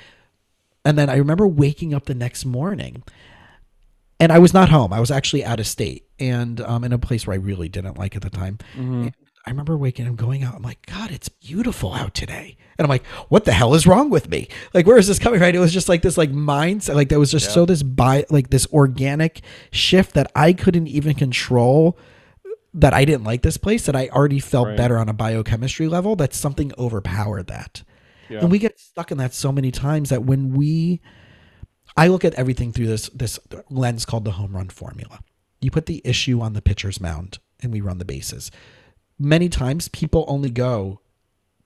[SPEAKER 2] and then i remember waking up the next morning and I was not home. I was actually out of state and um, in a place where I really didn't like at the time. And I remember waking up, going out. I'm like, God, it's beautiful out today. And I'm like, what the hell is wrong with me? Like, where is this coming? Right? It was just like this, like mindset. Like that was just so this by like this organic shift that I couldn't even control. That I didn't like this place. That I already felt
[SPEAKER 1] Right.
[SPEAKER 2] better on a biochemistry level. That something overpowered that.
[SPEAKER 1] yeah.
[SPEAKER 2] And we get stuck in that so many times that when we I look at everything through this this lens called the home run formula. You put the issue on the pitcher's mound and we run the bases. Many times people only go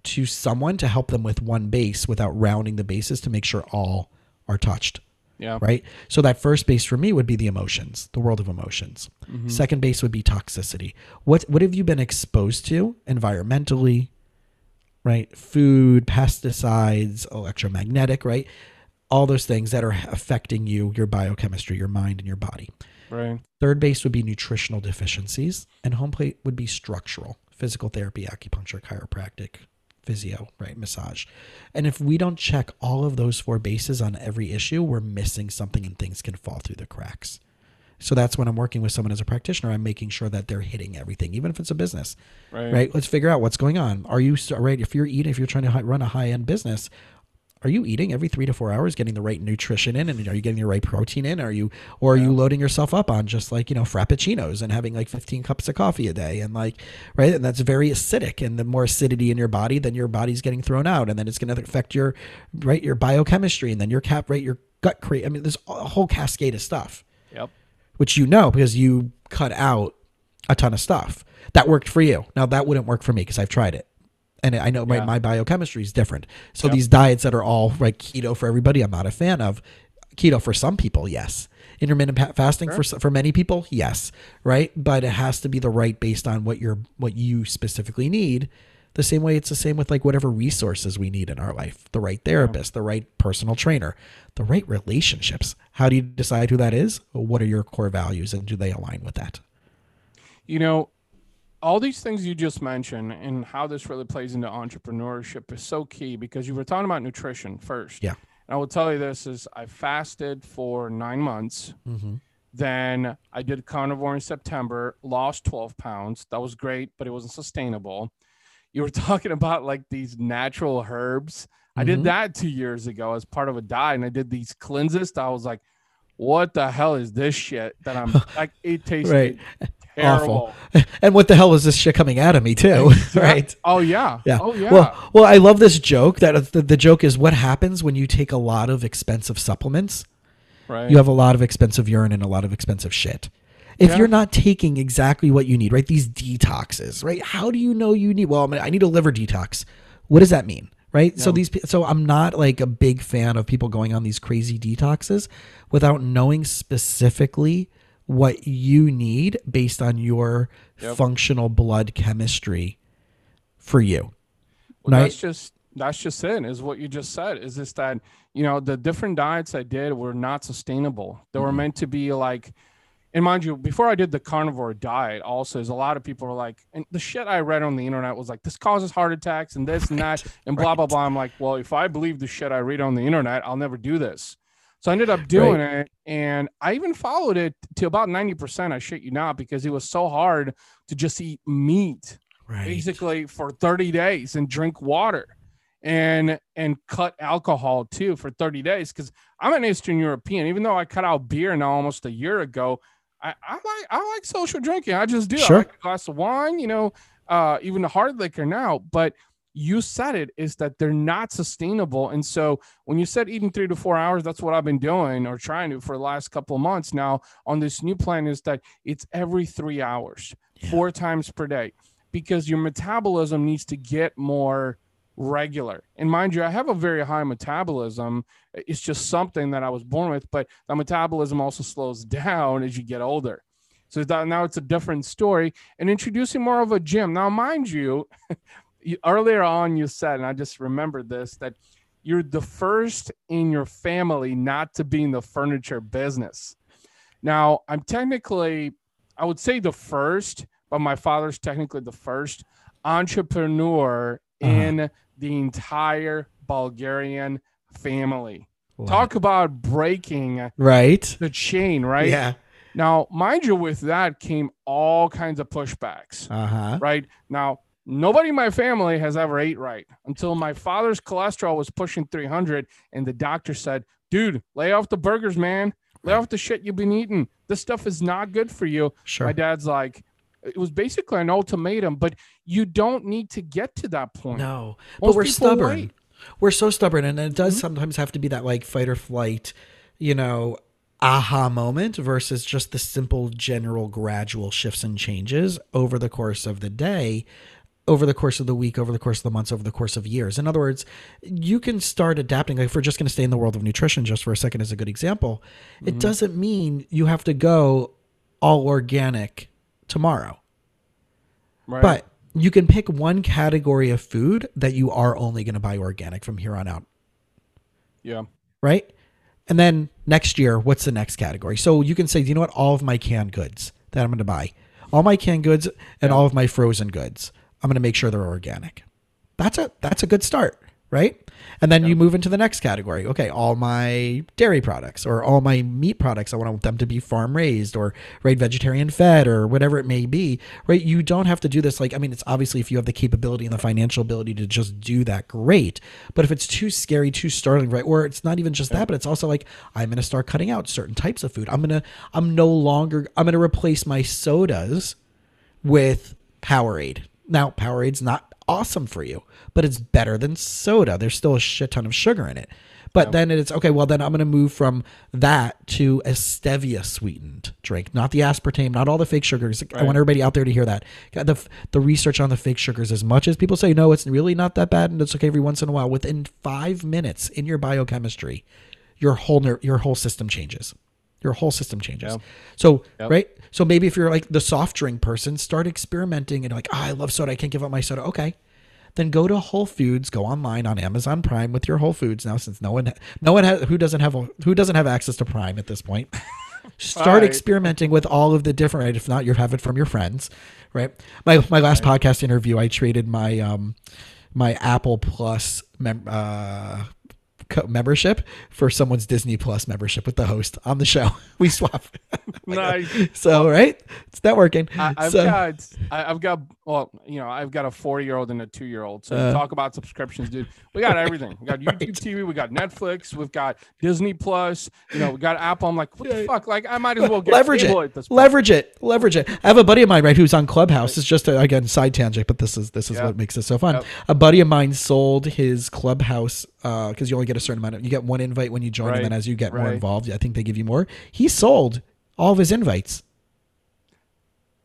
[SPEAKER 2] to someone to help them with one base without rounding the bases to make sure all are touched
[SPEAKER 1] yeah.
[SPEAKER 2] right? So that first base for me would be the emotions, the world of emotions. Mm-hmm. Second base would be toxicity. What what have you been exposed to environmentally? Right? Food, pesticides, electromagnetic, right? All those things that are affecting you, your biochemistry, your mind and your body.
[SPEAKER 1] Right.
[SPEAKER 2] Third base would be nutritional deficiencies, and home plate would be structural, physical therapy, acupuncture, chiropractic, physio, right, massage. And if we don't check all of those four bases on every issue, we're missing something and things can fall through the cracks. So that's when I'm working with someone as a practitioner, I'm making sure that they're hitting everything, even if it's a business,
[SPEAKER 1] Right.
[SPEAKER 2] right? Let's figure out what's going on. Are you right? If you're eating, if you're trying to run a high end business, are you eating every three to four hours, getting the right nutrition in, and are you getting the right protein in? Are you, or are you loading yourself up on just like you know frappuccinos and having like 15 cups of coffee a day, and like right, and that's very acidic, and the more acidity in your body, then your body's getting thrown out, and then it's going to affect your right your biochemistry, and then your cap right your gut create. I mean, there's a whole cascade of stuff
[SPEAKER 1] Yep.
[SPEAKER 2] which you know because you cut out a ton of stuff that worked for you. Now that wouldn't work for me because I've tried it. And I know my,
[SPEAKER 1] Yeah.
[SPEAKER 2] my biochemistry is different. So
[SPEAKER 1] Yep.
[SPEAKER 2] these diets that are all like keto for everybody, I'm not a fan of. Keto for some people, yes. Intermittent fasting for for many people, yes. Right, but it has to be the right based on what you're what you specifically need. The same way it's the same with like whatever resources we need in our life. The right therapist, the right personal trainer, the right relationships. How do you decide who that is? What are your core values and do they align with that?
[SPEAKER 1] You know, all these things you just mentioned and how this really plays into entrepreneurship is so key because you were talking about nutrition first.
[SPEAKER 2] Yeah.
[SPEAKER 1] And I will tell you this is I fasted for nine months.
[SPEAKER 2] Mm-hmm.
[SPEAKER 1] Then I did carnivore in September, lost 12 pounds. That was great, but it wasn't sustainable. You were <laughs> talking about like these natural herbs. I
[SPEAKER 2] Mhm.
[SPEAKER 1] did that two years ago as part of a diet, and I did these cleanses. That I was like, what the hell is this shit that I'm like? It <laughs> tasted
[SPEAKER 2] Right. <laughs>
[SPEAKER 1] terrible. <laughs>
[SPEAKER 2] And what the hell is this shit coming out of me too? <laughs> right.
[SPEAKER 1] Oh yeah.
[SPEAKER 2] Yeah.
[SPEAKER 1] Oh yeah.
[SPEAKER 2] Well, well, I love this joke. That uh, the, the joke is what happens when you take a lot of expensive supplements.
[SPEAKER 1] right.
[SPEAKER 2] You have a lot of expensive urine and a lot of expensive shit. If
[SPEAKER 1] Yeah.
[SPEAKER 2] you're not taking exactly what you need, right? These detoxes, right? How do you know you need? Well, I, mean, I need a liver detox. What does that mean? Right. So these, so I'm not like a big fan of people going on these crazy detoxes without knowing specifically what you need based on your
[SPEAKER 1] Yep.
[SPEAKER 2] functional blood chemistry for you.
[SPEAKER 1] Well,
[SPEAKER 2] right?
[SPEAKER 1] That's just that's just it. Is what you just said. Is this that you know the different diets I did were not sustainable. They
[SPEAKER 2] Mm-hmm.
[SPEAKER 1] were meant to be like, and mind you, before I did the carnivore diet, also is a lot of people are like, and the shit I read on the internet was like, this causes heart attacks and this and that and blah blah blah. I'm like, well, if I believe the shit I read on the internet, I'll never do this. So I ended up doing it, and I even followed it to about ninety percent. I shit you not, because it was so hard to just eat meat
[SPEAKER 2] Right.
[SPEAKER 1] basically for 30 days and drink water and and cut alcohol too for 30 days because i'm an eastern european even though i cut out beer now almost a year ago i, I like i like social drinking i just do
[SPEAKER 2] Sure.
[SPEAKER 1] I like a glass of wine you know uh even the hard liquor now but you said it is that they're not sustainable and so when you said eating three to four hours that's what i've been doing or trying to for the last couple of months now on this new plan is that it's every three hours
[SPEAKER 2] Yeah.
[SPEAKER 1] four times per day because your metabolism needs to get more regular. And mind you, I have a very high metabolism. It's just something that I was born with, but the metabolism also slows <laughs> down as you get older. So that now it's a different story and introducing more of a gym. Now, mind you, <laughs> you earlier on you said, and I just remembered this, that you're the first in your family not to be in the furniture business. Now, I'm technically, I would say the first, but my father's technically the first entrepreneur
[SPEAKER 2] Uh-huh.
[SPEAKER 1] in the entire Bulgarian family.
[SPEAKER 2] Wow.
[SPEAKER 1] Talk about breaking
[SPEAKER 2] Right.
[SPEAKER 1] the chain, right?
[SPEAKER 2] Yeah.
[SPEAKER 1] Now, mind you, with that came all kinds of pushbacks,
[SPEAKER 2] Uh huh.
[SPEAKER 1] right? Now, nobody in my family has ever ate right until my father's cholesterol was pushing 300, and the doctor said, dude, lay off the burgers, man. Lay off the shit you've been eating. This stuff is not good for you.
[SPEAKER 2] Sure.
[SPEAKER 1] My dad's like, it was basically an ultimatum, but you don't need to get to that point.
[SPEAKER 2] No,
[SPEAKER 1] Most
[SPEAKER 2] but we're stubborn.
[SPEAKER 1] wait. Mm-hmm.
[SPEAKER 2] We're so stubborn, and it does sometimes have to be that like fight or flight, you know, aha moment versus just the simple, general, gradual shifts and changes over the course of the day, over the course of the week, over the course of the months, over the course of years. In other words, you can start adapting. Like if we're just going to stay in the world of nutrition, just for a second, as a good example,
[SPEAKER 1] Mm-hmm.
[SPEAKER 2] it doesn't mean you have to go all organic tomorrow.
[SPEAKER 1] Right.
[SPEAKER 2] But you can pick one category of food that you are only going to buy organic from here on out,
[SPEAKER 1] yeah.
[SPEAKER 2] right? And then next year, what's the next category? So you can say, you know what, all of my canned goods that I'm going to buy, all my canned goods and all of my frozen goods, I'm going to make sure they're organic. That's a that's a good start, right? And then you move into the next category. Okay, all my dairy products or all my meat products, I want them to be farm raised or right vegetarian fed or whatever it may be, right? You don't have to do this like I mean, it's obviously if you have the capability and the financial ability to just do that, great. But if it's too scary, too startling, right? Or it's not even just that, but it's also like I'm going to start cutting out certain types of food. I'm going to I'm no longer I'm going to replace my sodas with Powerade. Now, Powerade's not awesome for you, but it's better than soda. There's still a shit ton of sugar in it. But then it's okay, well, then I'm going to move from that to a stevia sweetened drink, not the aspartame, not all the fake sugars. I want everybody out there to hear that. The, the research on the fake sugars, as much as people say, no, it's really not that bad and it's okay every once in a while, within five minutes in your biochemistry, your whole, ner- your whole system changes. Your whole system changes.
[SPEAKER 1] Yeah.
[SPEAKER 2] So,
[SPEAKER 1] Yep.
[SPEAKER 2] right? So maybe if you're like the soft drink person, start experimenting and like, oh, I love soda. I can't give up my soda. Okay. Then go to Whole Foods, go online on Amazon Prime with your Whole Foods now, since no one, no one has, who doesn't have, who doesn't have access to Prime at this point. <laughs> Start
[SPEAKER 1] Right.
[SPEAKER 2] experimenting with all of the different, right? If not, you have it from your friends, right? My, my last podcast interview, I traded my, um, my Apple Plus mem- uh, co- membership for someone's Disney Plus membership with the host on the show. <laughs> We swap. <laughs>
[SPEAKER 1] Nice.
[SPEAKER 2] so right, it's networking.
[SPEAKER 1] I, I've
[SPEAKER 2] so,
[SPEAKER 1] got, I, I've got, well, you know, I've got a four-year-old and a two-year-old. So
[SPEAKER 2] Uh.
[SPEAKER 1] talk about subscriptions, dude. We got everything. We got <laughs> YouTube
[SPEAKER 2] Right.
[SPEAKER 1] TV, we got Netflix, we've got Disney Plus. You know, we got Apple. I'm like, what the fuck? Like, I might as well get
[SPEAKER 2] leverage it.
[SPEAKER 1] at this point.
[SPEAKER 2] Leverage it. Leverage it. I have a buddy of mine, right, who's on Clubhouse. It's just a, again side tangent, but this is this is
[SPEAKER 1] Yeah.
[SPEAKER 2] what makes it so fun.
[SPEAKER 1] Yep.
[SPEAKER 2] A buddy of mine sold his Clubhouse because you only get a certain amount of you get one invite when you join,
[SPEAKER 1] Right.
[SPEAKER 2] and then as you get more involved, I think they give you more. He sold all of his invites.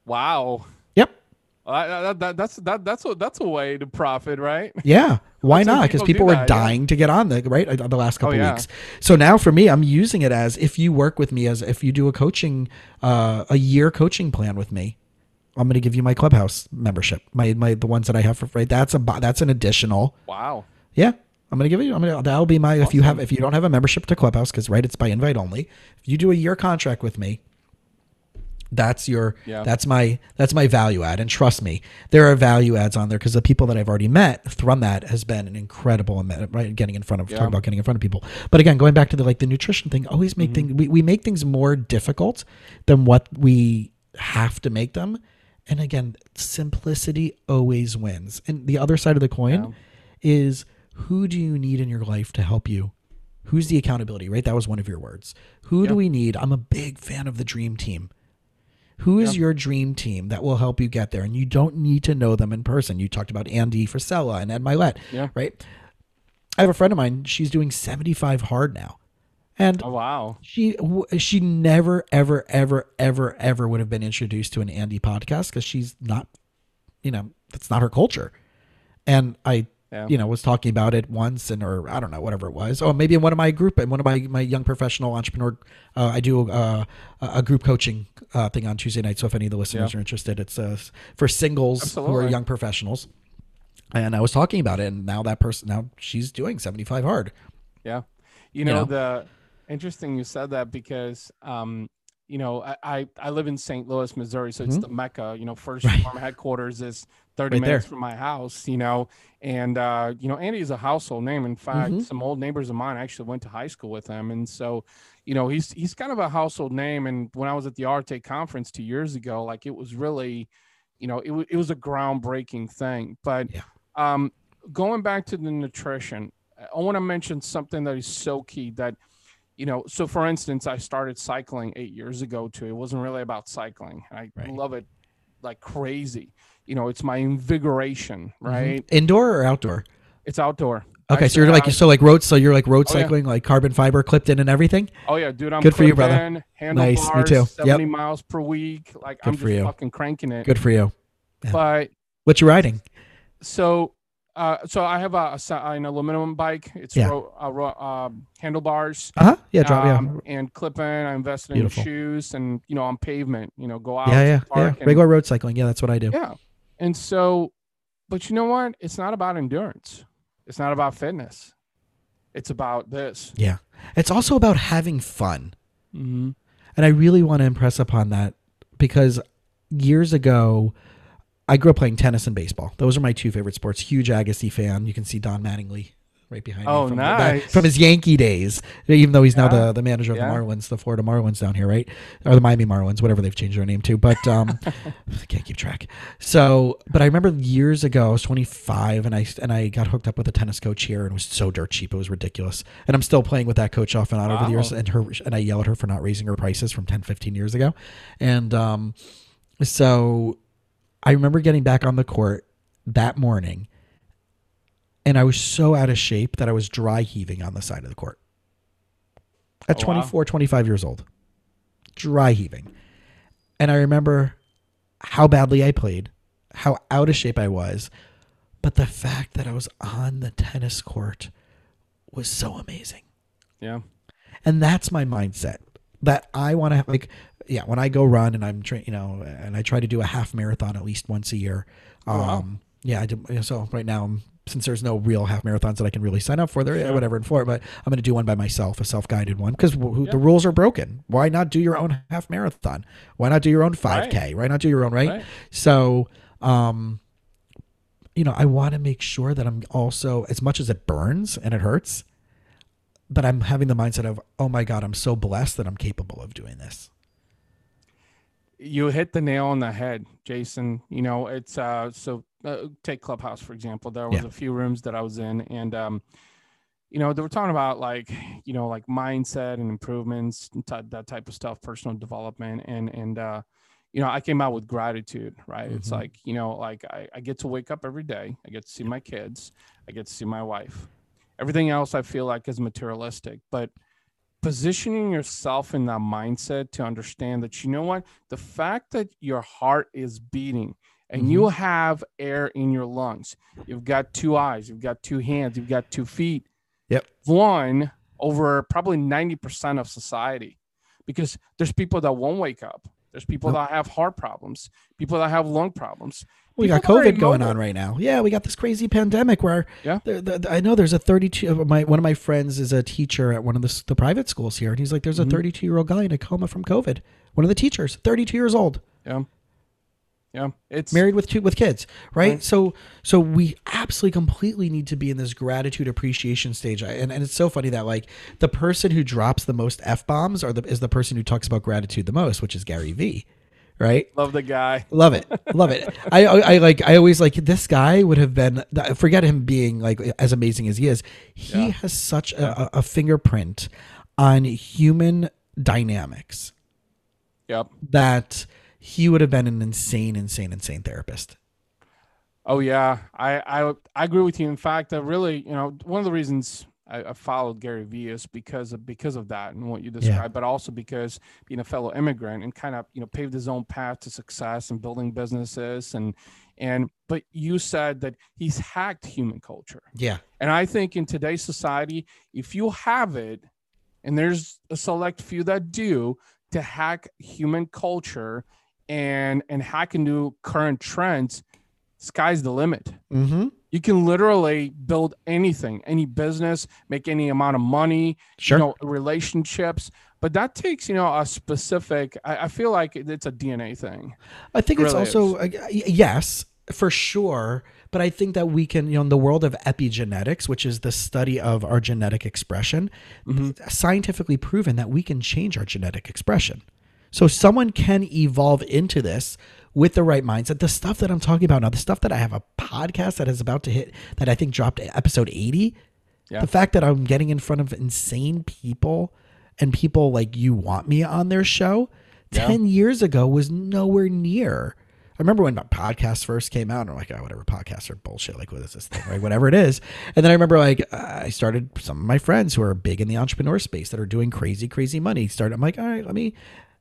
[SPEAKER 1] Wow.
[SPEAKER 2] Yep.
[SPEAKER 1] I- that, that, that's that, that's a that's a way to profit, right? <laughs>
[SPEAKER 2] Yeah. Why
[SPEAKER 1] of
[SPEAKER 2] not? Because
[SPEAKER 1] people
[SPEAKER 2] people were
[SPEAKER 1] that, yeah.
[SPEAKER 2] dying to get on the right uh, the last couple
[SPEAKER 1] yeah.
[SPEAKER 2] weeks. So now for me, I'm using it as if you work with me as if you do a coaching uh, a year coaching plan with me, I'm going to give you my clubhouse membership. My my the ones that I have for right. That's a that's an additional.
[SPEAKER 1] Wow.
[SPEAKER 2] Yeah. I'm gonna give you. I'm gonna. That'll be my. If you have, if you don't have a membership to Clubhouse, because right, it's by invite only. If you do a year contract with me, that's your.
[SPEAKER 1] Yeah.
[SPEAKER 2] That's my. That's my value add. And trust me, there are value adds on there because the people that I've already met from that has been an incredible. amount- Right, getting in front of
[SPEAKER 1] Yeah.
[SPEAKER 2] talking about getting in front of people. But again, going back to the like the nutrition thing, always
[SPEAKER 1] Mm-hmm.
[SPEAKER 2] make things. We, we make things more difficult than what we have to make them. And again, simplicity always wins. And the other side of the coin
[SPEAKER 1] Yeah.
[SPEAKER 2] is who do you need in your life to help you? Who's the accountability, right? That was one of your words. Who do we need? I'm a big fan of the dream team. Who is
[SPEAKER 1] Yeah.
[SPEAKER 2] your dream team that will help you get there? And you don't need to know them in person. You talked about Andy Frisella and Ed Mylett,
[SPEAKER 1] Yeah.
[SPEAKER 2] right? I have a friend of mine. She's doing 75 hard now. And
[SPEAKER 1] Oh wow.
[SPEAKER 2] she she never ever ever ever ever would have been introduced to an Andy podcast because she's not, you know, that's not her culture. And I,
[SPEAKER 1] Yeah.
[SPEAKER 2] you know, was talking about it once, and or I don't know whatever it was. Oh, maybe in one of my group, in one of my my young professional entrepreneur, uh, I do uh, a group coaching uh, thing on Tuesday night. So if any of the listeners
[SPEAKER 1] Yeah.
[SPEAKER 2] are interested, it's uh, for singles who are young professionals. And I was talking about it, and now that person now she's doing seventy five hard.
[SPEAKER 1] Yeah. You know,
[SPEAKER 2] know?
[SPEAKER 1] the interesting you said that because um, you know, I, I, I live in St. Louis, Missouri, so it's the Mecca, you know, first
[SPEAKER 2] Mm-hmm. Right.
[SPEAKER 1] Phorm headquarters is 30
[SPEAKER 2] Right
[SPEAKER 1] minutes
[SPEAKER 2] there.
[SPEAKER 1] from my house, you know, and uh, you know, Andy is a household name. In fact,
[SPEAKER 2] Mhm.
[SPEAKER 1] some old neighbors of mine actually went to high school with him. And so, you know, he's he's kind of a household name. And when I was at the Arte conference two years ago, like it was really, you know, it, wa- it was a groundbreaking thing. But
[SPEAKER 2] Yeah.
[SPEAKER 1] um, going back to the nutrition, I want to mention something that is so key that, you know, so for instance, I started cycling eight years ago too. It wasn't really about cycling. I
[SPEAKER 2] Right.
[SPEAKER 1] love it like crazy. You know, it's my invigoration, right?
[SPEAKER 2] Indoor or outdoor?
[SPEAKER 1] It's outdoor.
[SPEAKER 2] Mm-hmm. Okay, so you're like
[SPEAKER 1] I-
[SPEAKER 2] so like road so you're like road
[SPEAKER 1] Oh, yeah.
[SPEAKER 2] cycling, like carbon fiber clipped in and everything.
[SPEAKER 1] Oh yeah, dude, I'm
[SPEAKER 2] Good for you, brother.
[SPEAKER 1] in,
[SPEAKER 2] Nice, me too. Yep.
[SPEAKER 1] 70 miles per week. Like I'm
[SPEAKER 2] Good for
[SPEAKER 1] just
[SPEAKER 2] you.
[SPEAKER 1] fucking cranking it.
[SPEAKER 2] Good for you. Yeah.
[SPEAKER 1] But
[SPEAKER 2] What you riding?
[SPEAKER 1] so uh so I have a, a an aluminum bike. It's
[SPEAKER 2] Yeah.
[SPEAKER 1] ro- uh, ro- um, handlebars.
[SPEAKER 2] Uh huh. Yeah, drop.
[SPEAKER 1] um, and clip in. I invested
[SPEAKER 2] Beautiful.
[SPEAKER 1] in shoes and you know on pavement. You know, go out.
[SPEAKER 2] yeah, yeah, yeah.
[SPEAKER 1] and-
[SPEAKER 2] Regular road cycling. Yeah, that's what I do.
[SPEAKER 1] Yeah. And so, but you know what? It's not about endurance. It's not about fitness. It's about this.
[SPEAKER 2] Yeah. It's also about having fun.
[SPEAKER 1] Mm-hmm.
[SPEAKER 2] And I really want to impress upon that because years ago, I grew up playing tennis and baseball. Those are my two favorite sports. Huge Agassi fan. You can see Don Mattingly right behind
[SPEAKER 1] Oh,
[SPEAKER 2] me from,
[SPEAKER 1] nice.
[SPEAKER 2] from his Yankee days, even though he's now the, the manager of
[SPEAKER 1] Yeah.
[SPEAKER 2] the Marlins, the Florida Marlins down here, right? Or the Miami Marlins, whatever they've changed their name to. But um, <laughs> I can't keep track. So, but I remember years ago, I was 25 and I, and I got hooked up with a tennis coach here and it was so dirt cheap. It was ridiculous. And I'm still playing with that coach off and on over the years. And her, and I yell at her for not raising her prices from 10, 15 years ago. And um, so I remember getting back on the court that morning and I was so out of shape that I was dry heaving on the side of the court. At
[SPEAKER 1] Oh, wow.
[SPEAKER 2] 25 years old. Dry heaving. And I remember how badly I played, how out of shape I was, but the fact that I was on the tennis court was so amazing.
[SPEAKER 1] Yeah.
[SPEAKER 2] And that's my mindset that I want to have like yeah, when I go run and I'm tra- you know, and I try to do a half marathon at least once a year. Um
[SPEAKER 1] wow.
[SPEAKER 2] yeah, I do, so right now I'm since there's no real half marathons that I can really sign up for there, yeah, whatever in Florida, but I'm going to do one by myself, a self-guided one because
[SPEAKER 1] Yeah.
[SPEAKER 2] the rules are broken. Why not do your own half marathon? Why not do your own 5K? Why not do your own, right?
[SPEAKER 1] Right.
[SPEAKER 2] So, um, you know, I want to make sure that I'm also, as much as it burns and it hurts, that I'm having the mindset of, oh my God, I'm so blessed that I'm capable of doing this.
[SPEAKER 1] You hit the nail on the head, Jason. You know, it's uh so uh, take Clubhouse for example. There was
[SPEAKER 2] Yeah.
[SPEAKER 1] a few rooms that I was in and um you know, they were talking about like, you know, like mindset and improvements, and ty- that type of stuff, personal development. And, and, uh, you know, I came out with gratitude, right? It's
[SPEAKER 2] Mhm.
[SPEAKER 1] like, you know, like I, I get to wake up every day. I get to see my kids. I get to see my wife. Everything else I feel like is materialistic, but positioning yourself in that mindset to understand that, you know what, the fact that your heart is beating and you mm-hmm. have air in your lungs, you've got two eyes, you've got two hands, you've got two feet
[SPEAKER 2] Yep.
[SPEAKER 1] one over probably 90% of society. Because there's people that won't wake up. There's people that have heart problems people that have lung problems
[SPEAKER 2] We got
[SPEAKER 1] People are
[SPEAKER 2] COVID going on right now. Yeah, we got this crazy pandemic where
[SPEAKER 1] Yeah.
[SPEAKER 2] the, the, I know there's a 32 uh, my one of my friends is a teacher at one of the, the private schools here and he's like there's a mm-hmm. 32 year old guy in a coma from COVID. One of the teachers, 32 years old.
[SPEAKER 1] yeah yeah it's
[SPEAKER 2] married with two with kids right?
[SPEAKER 1] Right.
[SPEAKER 2] so so we absolutely completely need to be in this gratitude appreciation stage and, and it's so funny that like the person who drops the most f-bombs are the is the person who talks about gratitude the most which is gary vee right?
[SPEAKER 1] Love the guy.
[SPEAKER 2] Love it, love it. I, I, I like. I always like this guy would have been. Forget him being like as amazing as he is. He
[SPEAKER 1] Yeah.
[SPEAKER 2] has such a, a fingerprint on human dynamics
[SPEAKER 1] Yep.
[SPEAKER 2] that he would have been an insane, insane, insane therapist.
[SPEAKER 1] Oh yeah, I I I agree with you. In fact, I really, you know, one of the reasons I, I followed Gary Vee is because of because of that and what you described, but also because being a fellow immigrant and kind of you know paved his own path to success and building businesses and and but you said that he's hacked human culture,
[SPEAKER 2] Yeah,
[SPEAKER 1] and I think in today's society, if you have it, and there's a select few that do to hack human culture and and hack into current trends, sky's the limit.
[SPEAKER 2] mm-hmm.
[SPEAKER 1] You can literally build anything, any business, make any amount of money,
[SPEAKER 2] sure.
[SPEAKER 1] you know, relationships. But that takes, you know, a specific. I, I feel like it's a DNA thing.
[SPEAKER 2] I think it's
[SPEAKER 1] really
[SPEAKER 2] also uh, yes, for sure. But I think that we can, you know, in the world of epigenetics, which is the study of our genetic expression,
[SPEAKER 1] Mhm.
[SPEAKER 2] scientifically proven that we can change our genetic expression. So someone can evolve into this with the right mindset. The stuff that I'm talking about now, the stuff that I have a podcast that is about to hit, that I think dropped episode 80.
[SPEAKER 1] Yeah.
[SPEAKER 2] The fact that I'm getting in front of insane people and people like you want me on their show
[SPEAKER 1] Yeah.
[SPEAKER 2] 10 years ago was nowhere near. I remember when podcasts first came out, and I'm like, oh, whatever, podcasts are bullshit. Like, what is this thing, right? Whatever it is. And then I remember, like, I started some of my friends who are big in the entrepreneur space that are doing crazy, crazy money. Started, I'm like, all right, let me,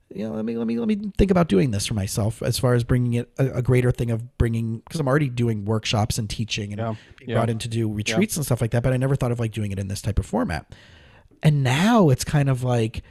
[SPEAKER 2] you know, let me, let me, let me think about doing this for myself as far as bringing it a, a greater thing of bringing, because I'm already doing workshops and teaching and
[SPEAKER 1] Yeah.
[SPEAKER 2] being
[SPEAKER 1] Yeah.
[SPEAKER 2] brought in to do retreats and stuff like that. But I never thought of like doing it in this type of format. And now it's kind of like,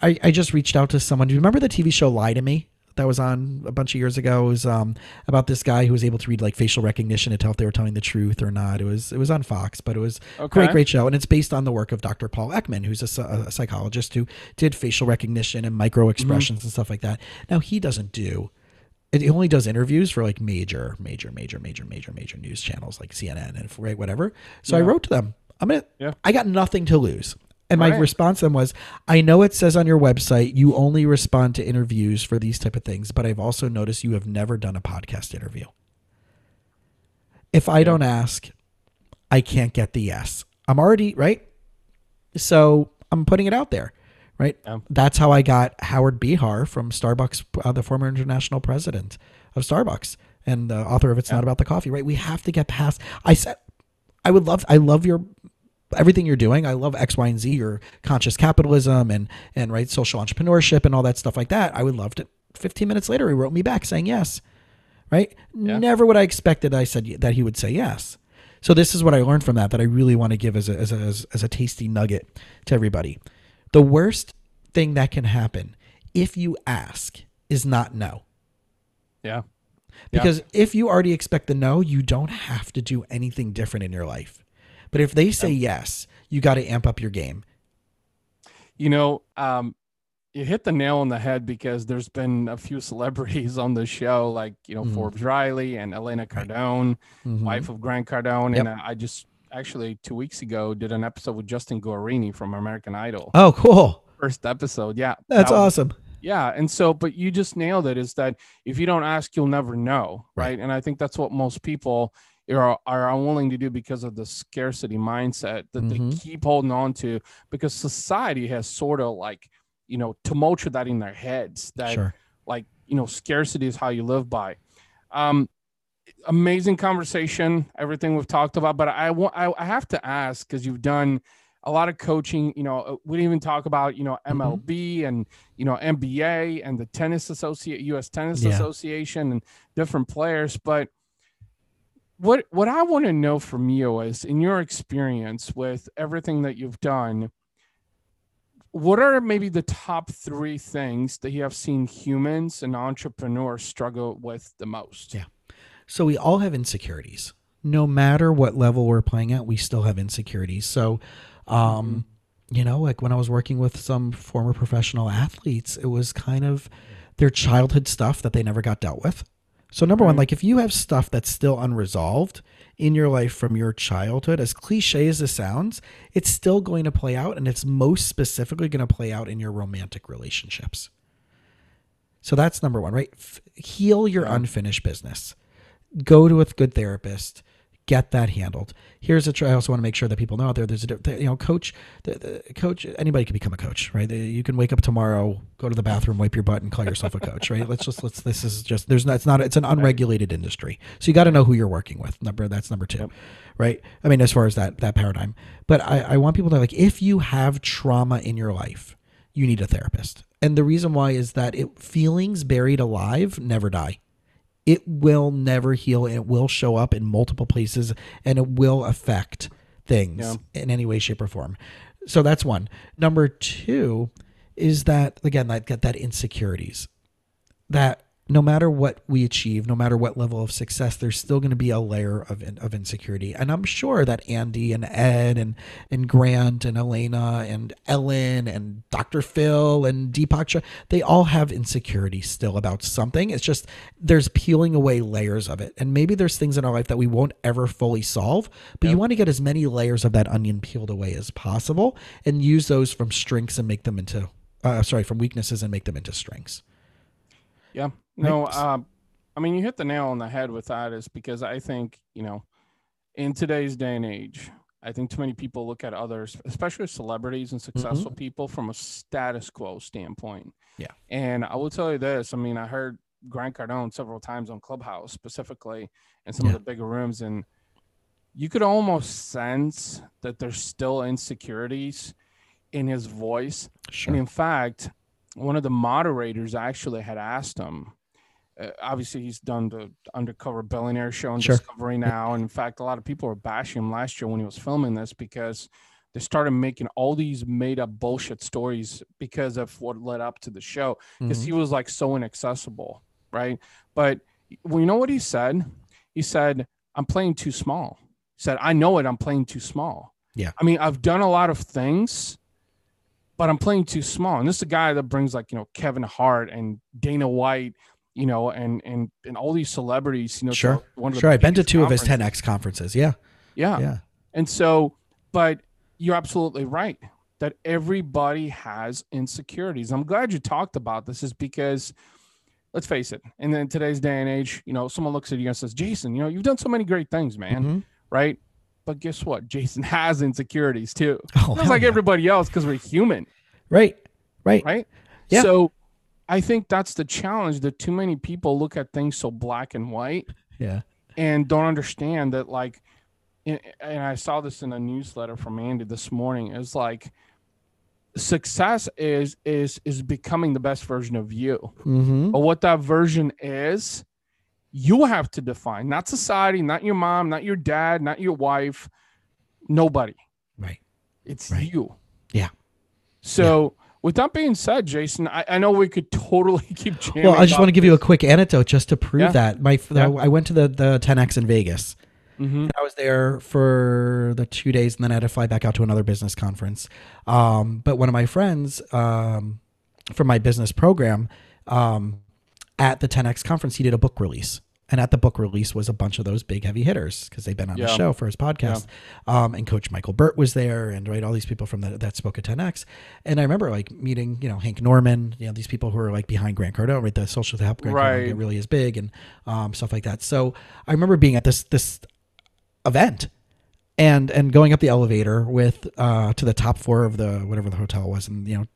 [SPEAKER 2] I, I just reached out to someone. Do you remember the TV show Lie to Me? That was on a bunch of years ago. It was um, about this guy who was able to read like facial recognition to tell if they were telling the truth or not. It was it was on Fox, but it was a great great show, and it's based on the work of Dr. Paul Ekman, who's a, a psychologist who did facial recognition and micro expressions and stuff like that. Now he doesn't do. It he only does interviews for like major, major, major, major, major, major news channels like CNN and right whatever. So I wrote to them. I'm gonna.
[SPEAKER 1] Yeah.
[SPEAKER 2] I got nothing to lose. And my
[SPEAKER 1] Right.
[SPEAKER 2] response to them was, I know it says on your website you only respond to interviews for these type of things, but I've also noticed you have never done a podcast interview. If I don't ask, I can't get the yes. I'm already right. So I'm putting it out there, right?
[SPEAKER 1] Yeah.
[SPEAKER 2] That's how I got Howard Behar from Starbucks, uh, the former international president of Starbucks and the author of It's Not About the Coffee, right? We have to get past. I said, I would love, I love your everything you're doing. I love X, Y, and Z, your conscious capitalism and and right social entrepreneurship and all that stuff like that. I would love to. 15 minutes later, he wrote me back saying yes. Right?
[SPEAKER 1] Yeah.
[SPEAKER 2] Never would I expected I said that he would say yes. So this is what I learned from that that I really want to give as a as a as, as a tasty nugget to everybody. The worst thing that can happen if you ask is not no.
[SPEAKER 1] Yeah. Yeah.
[SPEAKER 2] Because if you already expect the no, you don't have to do anything different in your life. But if they say yes, you got to amp up your game.
[SPEAKER 1] You know, um, you hit the nail on the head because there's been a few celebrities on the show, like you know
[SPEAKER 2] Mhm.
[SPEAKER 1] Forbes Riley and Elena Cardone,
[SPEAKER 2] Mhm.
[SPEAKER 1] wife of Grant Cardone,
[SPEAKER 2] Yep.
[SPEAKER 1] and I I just actually two weeks ago did an episode with Justin Guarini from American Idol.
[SPEAKER 2] Oh, cool.
[SPEAKER 1] First episode, yeah,
[SPEAKER 2] That's
[SPEAKER 1] that was-
[SPEAKER 2] awesome.
[SPEAKER 1] Yeah, and so, but you just nailed it. Is that if you don't ask, you'll never know,
[SPEAKER 2] Right.
[SPEAKER 1] right? And I think that's what most people are are unwilling to do because of the scarcity mindset that they
[SPEAKER 2] Mhm.
[SPEAKER 1] keep holding on to because society has sort of like you know tumultured that in their heads that
[SPEAKER 2] Sure.
[SPEAKER 1] like you know scarcity is how you live by um amazing conversation everything we've talked about but i want i, have to ask because you've done a lot of coaching you know uh, we didn't even talk about you know mlb and you know nba and the tennis associate us tennis
[SPEAKER 2] Yeah.
[SPEAKER 1] association and different players but what what i want to know from you is in your experience with everything that you've done what are maybe the top three things that you have seen humans and entrepreneurs struggle with the most?
[SPEAKER 2] Yeah. So we all have insecurities. No matter what level we're playing at, we still have insecurities. So, um, you know, like when I was working with some former professional athletes, it was kind of their childhood stuff that they never got dealt with. So, number one, like if you have stuff that's still unresolved in your life from your childhood, as cliche as this sounds, it's still going to play out, and it's most specifically going to play out in your romantic relationships. So that's number one, right? F- heal your unfinished business. Go to a good therapist. Get that handled. Here's a. tr- I also want to make sure that people know out there. There's a you know coach. The, the coach. Anybody can become a coach, right? You can wake up tomorrow, go to the bathroom, wipe your butt, and call yourself a coach, right? Let's just let's. This is just. There's not. It's not. It's an unregulated industry. So you got to know who you're working with. Number. That's number two, right? I mean, as far as that that paradigm. But I I want people to like if you have trauma in your life, you need a therapist. And the reason why is that it feelings buried alive never die. It will never heal and it will show up in multiple places and it will affect things
[SPEAKER 1] Yeah.
[SPEAKER 2] in any way, shape, or form. So that's one. Number two is that again, that get that insecurities. That no matter what we achieve, no matter what level of success, there's still going to be a layer of of insecurity. And I'm sure that Andy and Ed and and Grant and Elena and Ellen and Dr. Phil and Deepak, they all have insecurity still about something. It's just there's peeling away layers of it. And maybe there's things in our life that we won't ever fully solve, but you want to get as many layers of that onion peeled away as possible and use those from strengths and make them into uh, sorry, from weaknesses and make them into strengths.
[SPEAKER 1] Yeah. No, uh, I mean, you hit the nail on the head with that, is because I think, you know, in today's day and age, I think too many people look at others, especially celebrities and successful people, from a status quo standpoint.
[SPEAKER 2] Yeah.
[SPEAKER 1] And I will tell you this I mean, I heard Grant Cardone several times on Clubhouse, specifically in some
[SPEAKER 2] Yeah.
[SPEAKER 1] of the bigger rooms, and you could almost sense that there's still insecurities in his voice.
[SPEAKER 2] Sure.
[SPEAKER 1] And in fact, one of the moderators actually had asked him. Uh, obviously, he's done the undercover billionaire show on
[SPEAKER 2] Sure.
[SPEAKER 1] Discovery now. And in fact, a lot of people were bashing him last year when he was filming this because they started making all these made up bullshit stories because of what led up to the show. Because
[SPEAKER 2] Mhm.
[SPEAKER 1] he was like so inaccessible, right? But well, you know what he said? He said, I'm playing too small. He said, I know it, I'm playing too small.
[SPEAKER 2] Yeah.
[SPEAKER 1] I mean, I've done a lot of things but I'm playing too small. And this is a guy that brings like, you know, Kevin Hart and Dana White, you know, and and and all these celebrities, you know,
[SPEAKER 2] Sure.
[SPEAKER 1] one of
[SPEAKER 2] Sure, I've been to two of his 10x conferences. Yeah,
[SPEAKER 1] Yeah.
[SPEAKER 2] yeah,
[SPEAKER 1] And so, but you're absolutely right that everybody has insecurities. I'm glad you talked about this is because let's face it, in then today's day and age, you know, someone looks at you and says, Jason, you know, you've done so many great things, man.
[SPEAKER 2] Mhm.
[SPEAKER 1] Right. But guess what? <laughs> Jason has insecurities too.
[SPEAKER 2] Oh,
[SPEAKER 1] Just like
[SPEAKER 2] yeah.
[SPEAKER 1] everybody else, because we're human.
[SPEAKER 2] right, right,
[SPEAKER 1] right?
[SPEAKER 2] Yeah.
[SPEAKER 1] So I think that's the challenge that too many people look at things so black and white
[SPEAKER 2] yeah,
[SPEAKER 1] and don't understand that like and I saw this in a newsletter from Andy this morning It's like success is is is becoming the best version of you.
[SPEAKER 2] mm-hmm.
[SPEAKER 1] But what that version is, you have to define, not society, not your mom, not your dad, not your wife, nobody.
[SPEAKER 2] right.
[SPEAKER 1] It's
[SPEAKER 2] Right.
[SPEAKER 1] you.
[SPEAKER 2] Yeah.
[SPEAKER 1] So with that being said, Jason, I, I know we could totally <laughs> keep jamming.
[SPEAKER 2] Well, I just want to give you a quick anecdote just to prove
[SPEAKER 1] Yeah.
[SPEAKER 2] that. My,
[SPEAKER 1] Yeah.
[SPEAKER 2] I went to the the 10x in Vegas.
[SPEAKER 1] Mhm.
[SPEAKER 2] I was there for the two days, and then I had to fly back out to another business conference. Um, but one of my friends um, from my business program um, at the 10x conference, he did a book release. And at the book release was a bunch of those big heavy hitters because they've been on the show for his podcast. Um, and Coach Michael Burt was there, and right, all these people from the, that spoke at 10x. And I remember like meeting, you know, Hank Norman, you know, these people who are like behind Grant Cardone, right? The social to help Grant Cardone
[SPEAKER 1] Right.
[SPEAKER 2] get really is big and um, stuff like that. So I remember being at this this event and and going up the elevator with uh to the top floor of the whatever the hotel was and you know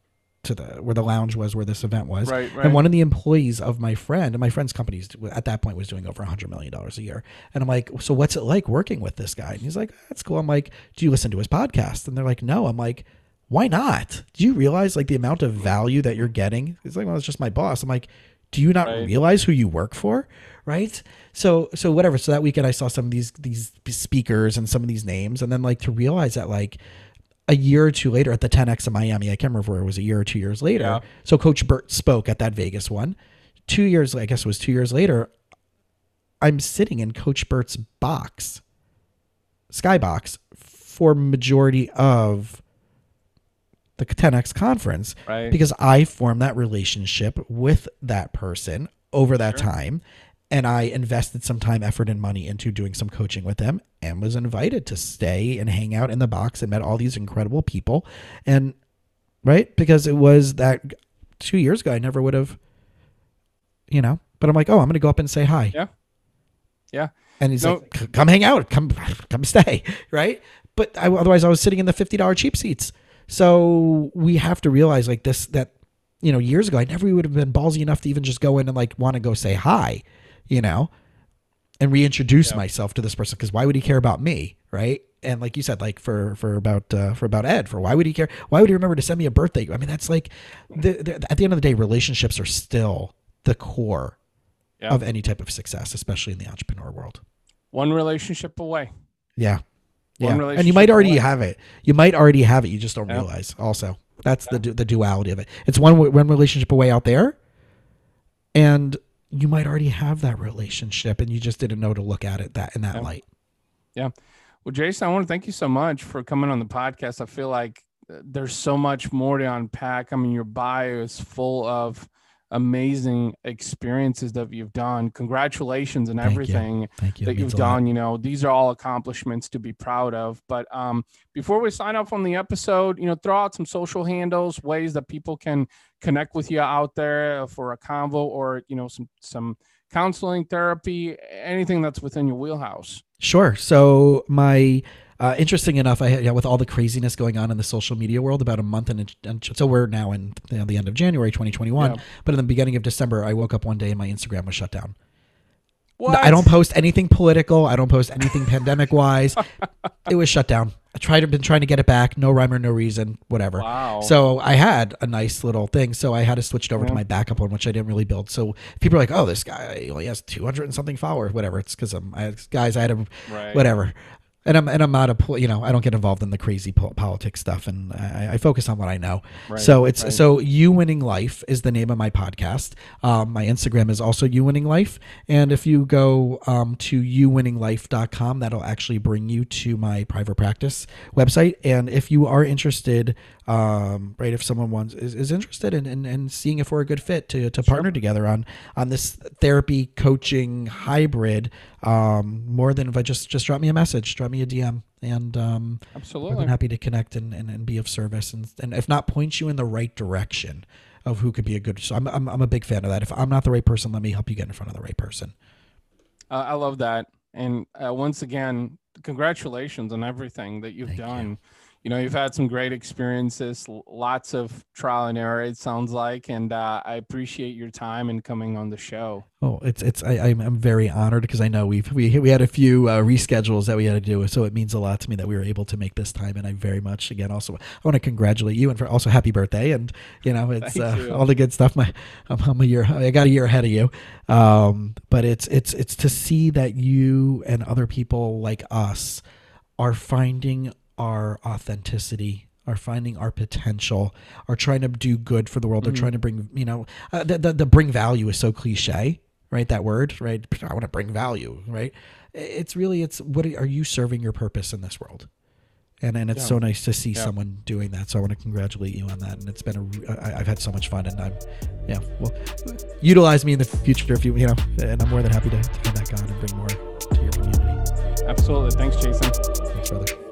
[SPEAKER 2] to the where the lounge was where this event was.
[SPEAKER 1] Right, right.
[SPEAKER 2] and one of the employees of my friend and my friend's company at that point was doing over a hundred million dollars a year. And i'm like so what's it like working with this guy? And he's like that's cool. I'm like do you listen to his podcast? And they're like no. I'm like why not? Do you realize like the amount of value that you're getting? He's like well it's just my boss. I'm like do you not
[SPEAKER 1] Right.
[SPEAKER 2] realize who you work for? Right? So so whatever. So that weekend i saw some of these these speakers and some of these names. And then like to realize that like a year or two later at the 10x in miami i can't remember where it was a year or two years later
[SPEAKER 1] Yeah.
[SPEAKER 2] so coach burt spoke at that vegas one two years i guess it was two years later i'm sitting in coach burt's box skybox for majority of the 10x conference
[SPEAKER 1] Right.
[SPEAKER 2] because I formed that relationship with that person over that
[SPEAKER 1] Sure.
[SPEAKER 2] time and I invested some time, effort, and money into doing some coaching with them and was invited to stay and hang out in the box and met all these incredible people. And right, because it was that two years ago, I never would have you know. But I'm like, oh, I'm gonna go up and say hi.
[SPEAKER 1] Yeah. Yeah.
[SPEAKER 2] And he's
[SPEAKER 1] No.
[SPEAKER 2] like, come hang out, come come stay, <laughs> right? But I, otherwise, I was sitting in the fifty dollar cheap seats. So we have to realize like this that you know years ago I never would have been ballsy enough to even just go in and like want to go say hi, you know, and reintroduce
[SPEAKER 1] Yeah.
[SPEAKER 2] myself to this person because why would he care about me, right? And like you said, like for for about uh, for about Ed, for why would he care? Why would he remember to send me a birthday? I mean, that's like the, the, at the end of the day, relationships are still the core
[SPEAKER 1] Yeah.
[SPEAKER 2] of any type of success, especially in the entrepreneur world.
[SPEAKER 1] One relationship away.
[SPEAKER 2] Yeah.
[SPEAKER 1] One
[SPEAKER 2] Yeah. And you might already
[SPEAKER 1] away.
[SPEAKER 2] have it. You might already have it. You just don't
[SPEAKER 1] Yeah.
[SPEAKER 2] realize. Also, that's the du- the duality of it. It's one one relationship away out there, and you might already have that relationship, and you just didn't know to look at it that in that
[SPEAKER 1] Yeah.
[SPEAKER 2] light. Yeah.
[SPEAKER 1] Well, Jason, I want to thank you so much for coming on the podcast. I feel like uh, there's so much more to unpack. I mean, your bio is full of amazing experiences that you've done. Congratulations and
[SPEAKER 2] Thank you.
[SPEAKER 1] everything
[SPEAKER 2] Thank you.
[SPEAKER 1] that you've
[SPEAKER 2] a lot.
[SPEAKER 1] done. You know, these are all accomplishments to be proud of. But um, before we sign off on the episode, you know, throw out some social handles, ways that people can connect with you out there for a convo or you know some some counseling, therapy, anything that's within your wheelhouse.
[SPEAKER 2] Sure. So my uh, interesting enough, I had yeah, with all the craziness going on in the social media world, about a month and, and so we're now in you know, the end of January 2021.
[SPEAKER 1] Yeah.
[SPEAKER 2] But in the beginning of December, I woke up one day and my Instagram was shut down.
[SPEAKER 1] What?
[SPEAKER 2] I don't post anything political. I don't post anything <laughs> pandemic wise. <laughs> It was shut down. I tried to been trying to get it back. No rhyme or no reason. Whatever.
[SPEAKER 1] Wow.
[SPEAKER 2] So I had a nice little thing. So I had to switch it over to my backup one, which I didn't really build. So people are like, "Oh, this guy only has 200 and something followers." Whatever. It's because I'm I, guys. I had a
[SPEAKER 1] right.
[SPEAKER 2] whatever. And I'm and I'm not a you know I don't get involved in the crazy po- politics stuff, and I, I focus on what I know.
[SPEAKER 1] Right,
[SPEAKER 2] So it's
[SPEAKER 1] right.
[SPEAKER 2] so you winning life is the name of my podcast. Um, my Instagram is also you winning life, and if you go um, to youwinninglife.com, that'll actually bring you to my private practice website. And if you are interested, um, right, if someone wants is, is interested in, in, in seeing if we're a good fit to, to partner together on on this therapy coaching hybrid, um, more than if I just just drop me a message, drop me a DM, and um, I'm happy to connect and, and, and be of service and, and if not point you in the right direction of who could be a good so I'm, I'm, I'm a big fan of that if i'm not the right person let me help you get in front of the right person
[SPEAKER 1] Uh, I love that. And uh, once again, congratulations on everything that you've
[SPEAKER 2] Thank
[SPEAKER 1] done. You. Know, you've had some great experiences, lots of trial and error, it sounds like. And uh, I appreciate your time and coming on the show.
[SPEAKER 2] oh it's it's I, I'm, I'm very honored because i know we've we, we had a few uh, reschedules that we had to do so it means a lot to me that we were able to make this time and i very much again also i want to congratulate you and for also happy birthday and you know it's uh,
[SPEAKER 1] you.
[SPEAKER 2] all the good stuff my I'm, I'm a year i got a year ahead of you um but it's it's it's to see that you and other people like us are finding our authenticity are finding our potential are trying to do good for the world. They're trying to bring you know uh, the, the, the bring value is so cliche right? That word right? I want to bring value right? It's really it's what are you serving your purpose in this world? And and it's
[SPEAKER 1] Yeah.
[SPEAKER 2] so nice to see
[SPEAKER 1] Yeah.
[SPEAKER 2] someone doing that. So i want to congratulate you on that. And it's been a I, i've had so much fun and i'm yeah well utilize me in the future if you you know and i'm more than happy to, to come back on and bring more to your community.
[SPEAKER 1] Absolutely. Thanks, Jason.
[SPEAKER 2] thanks brother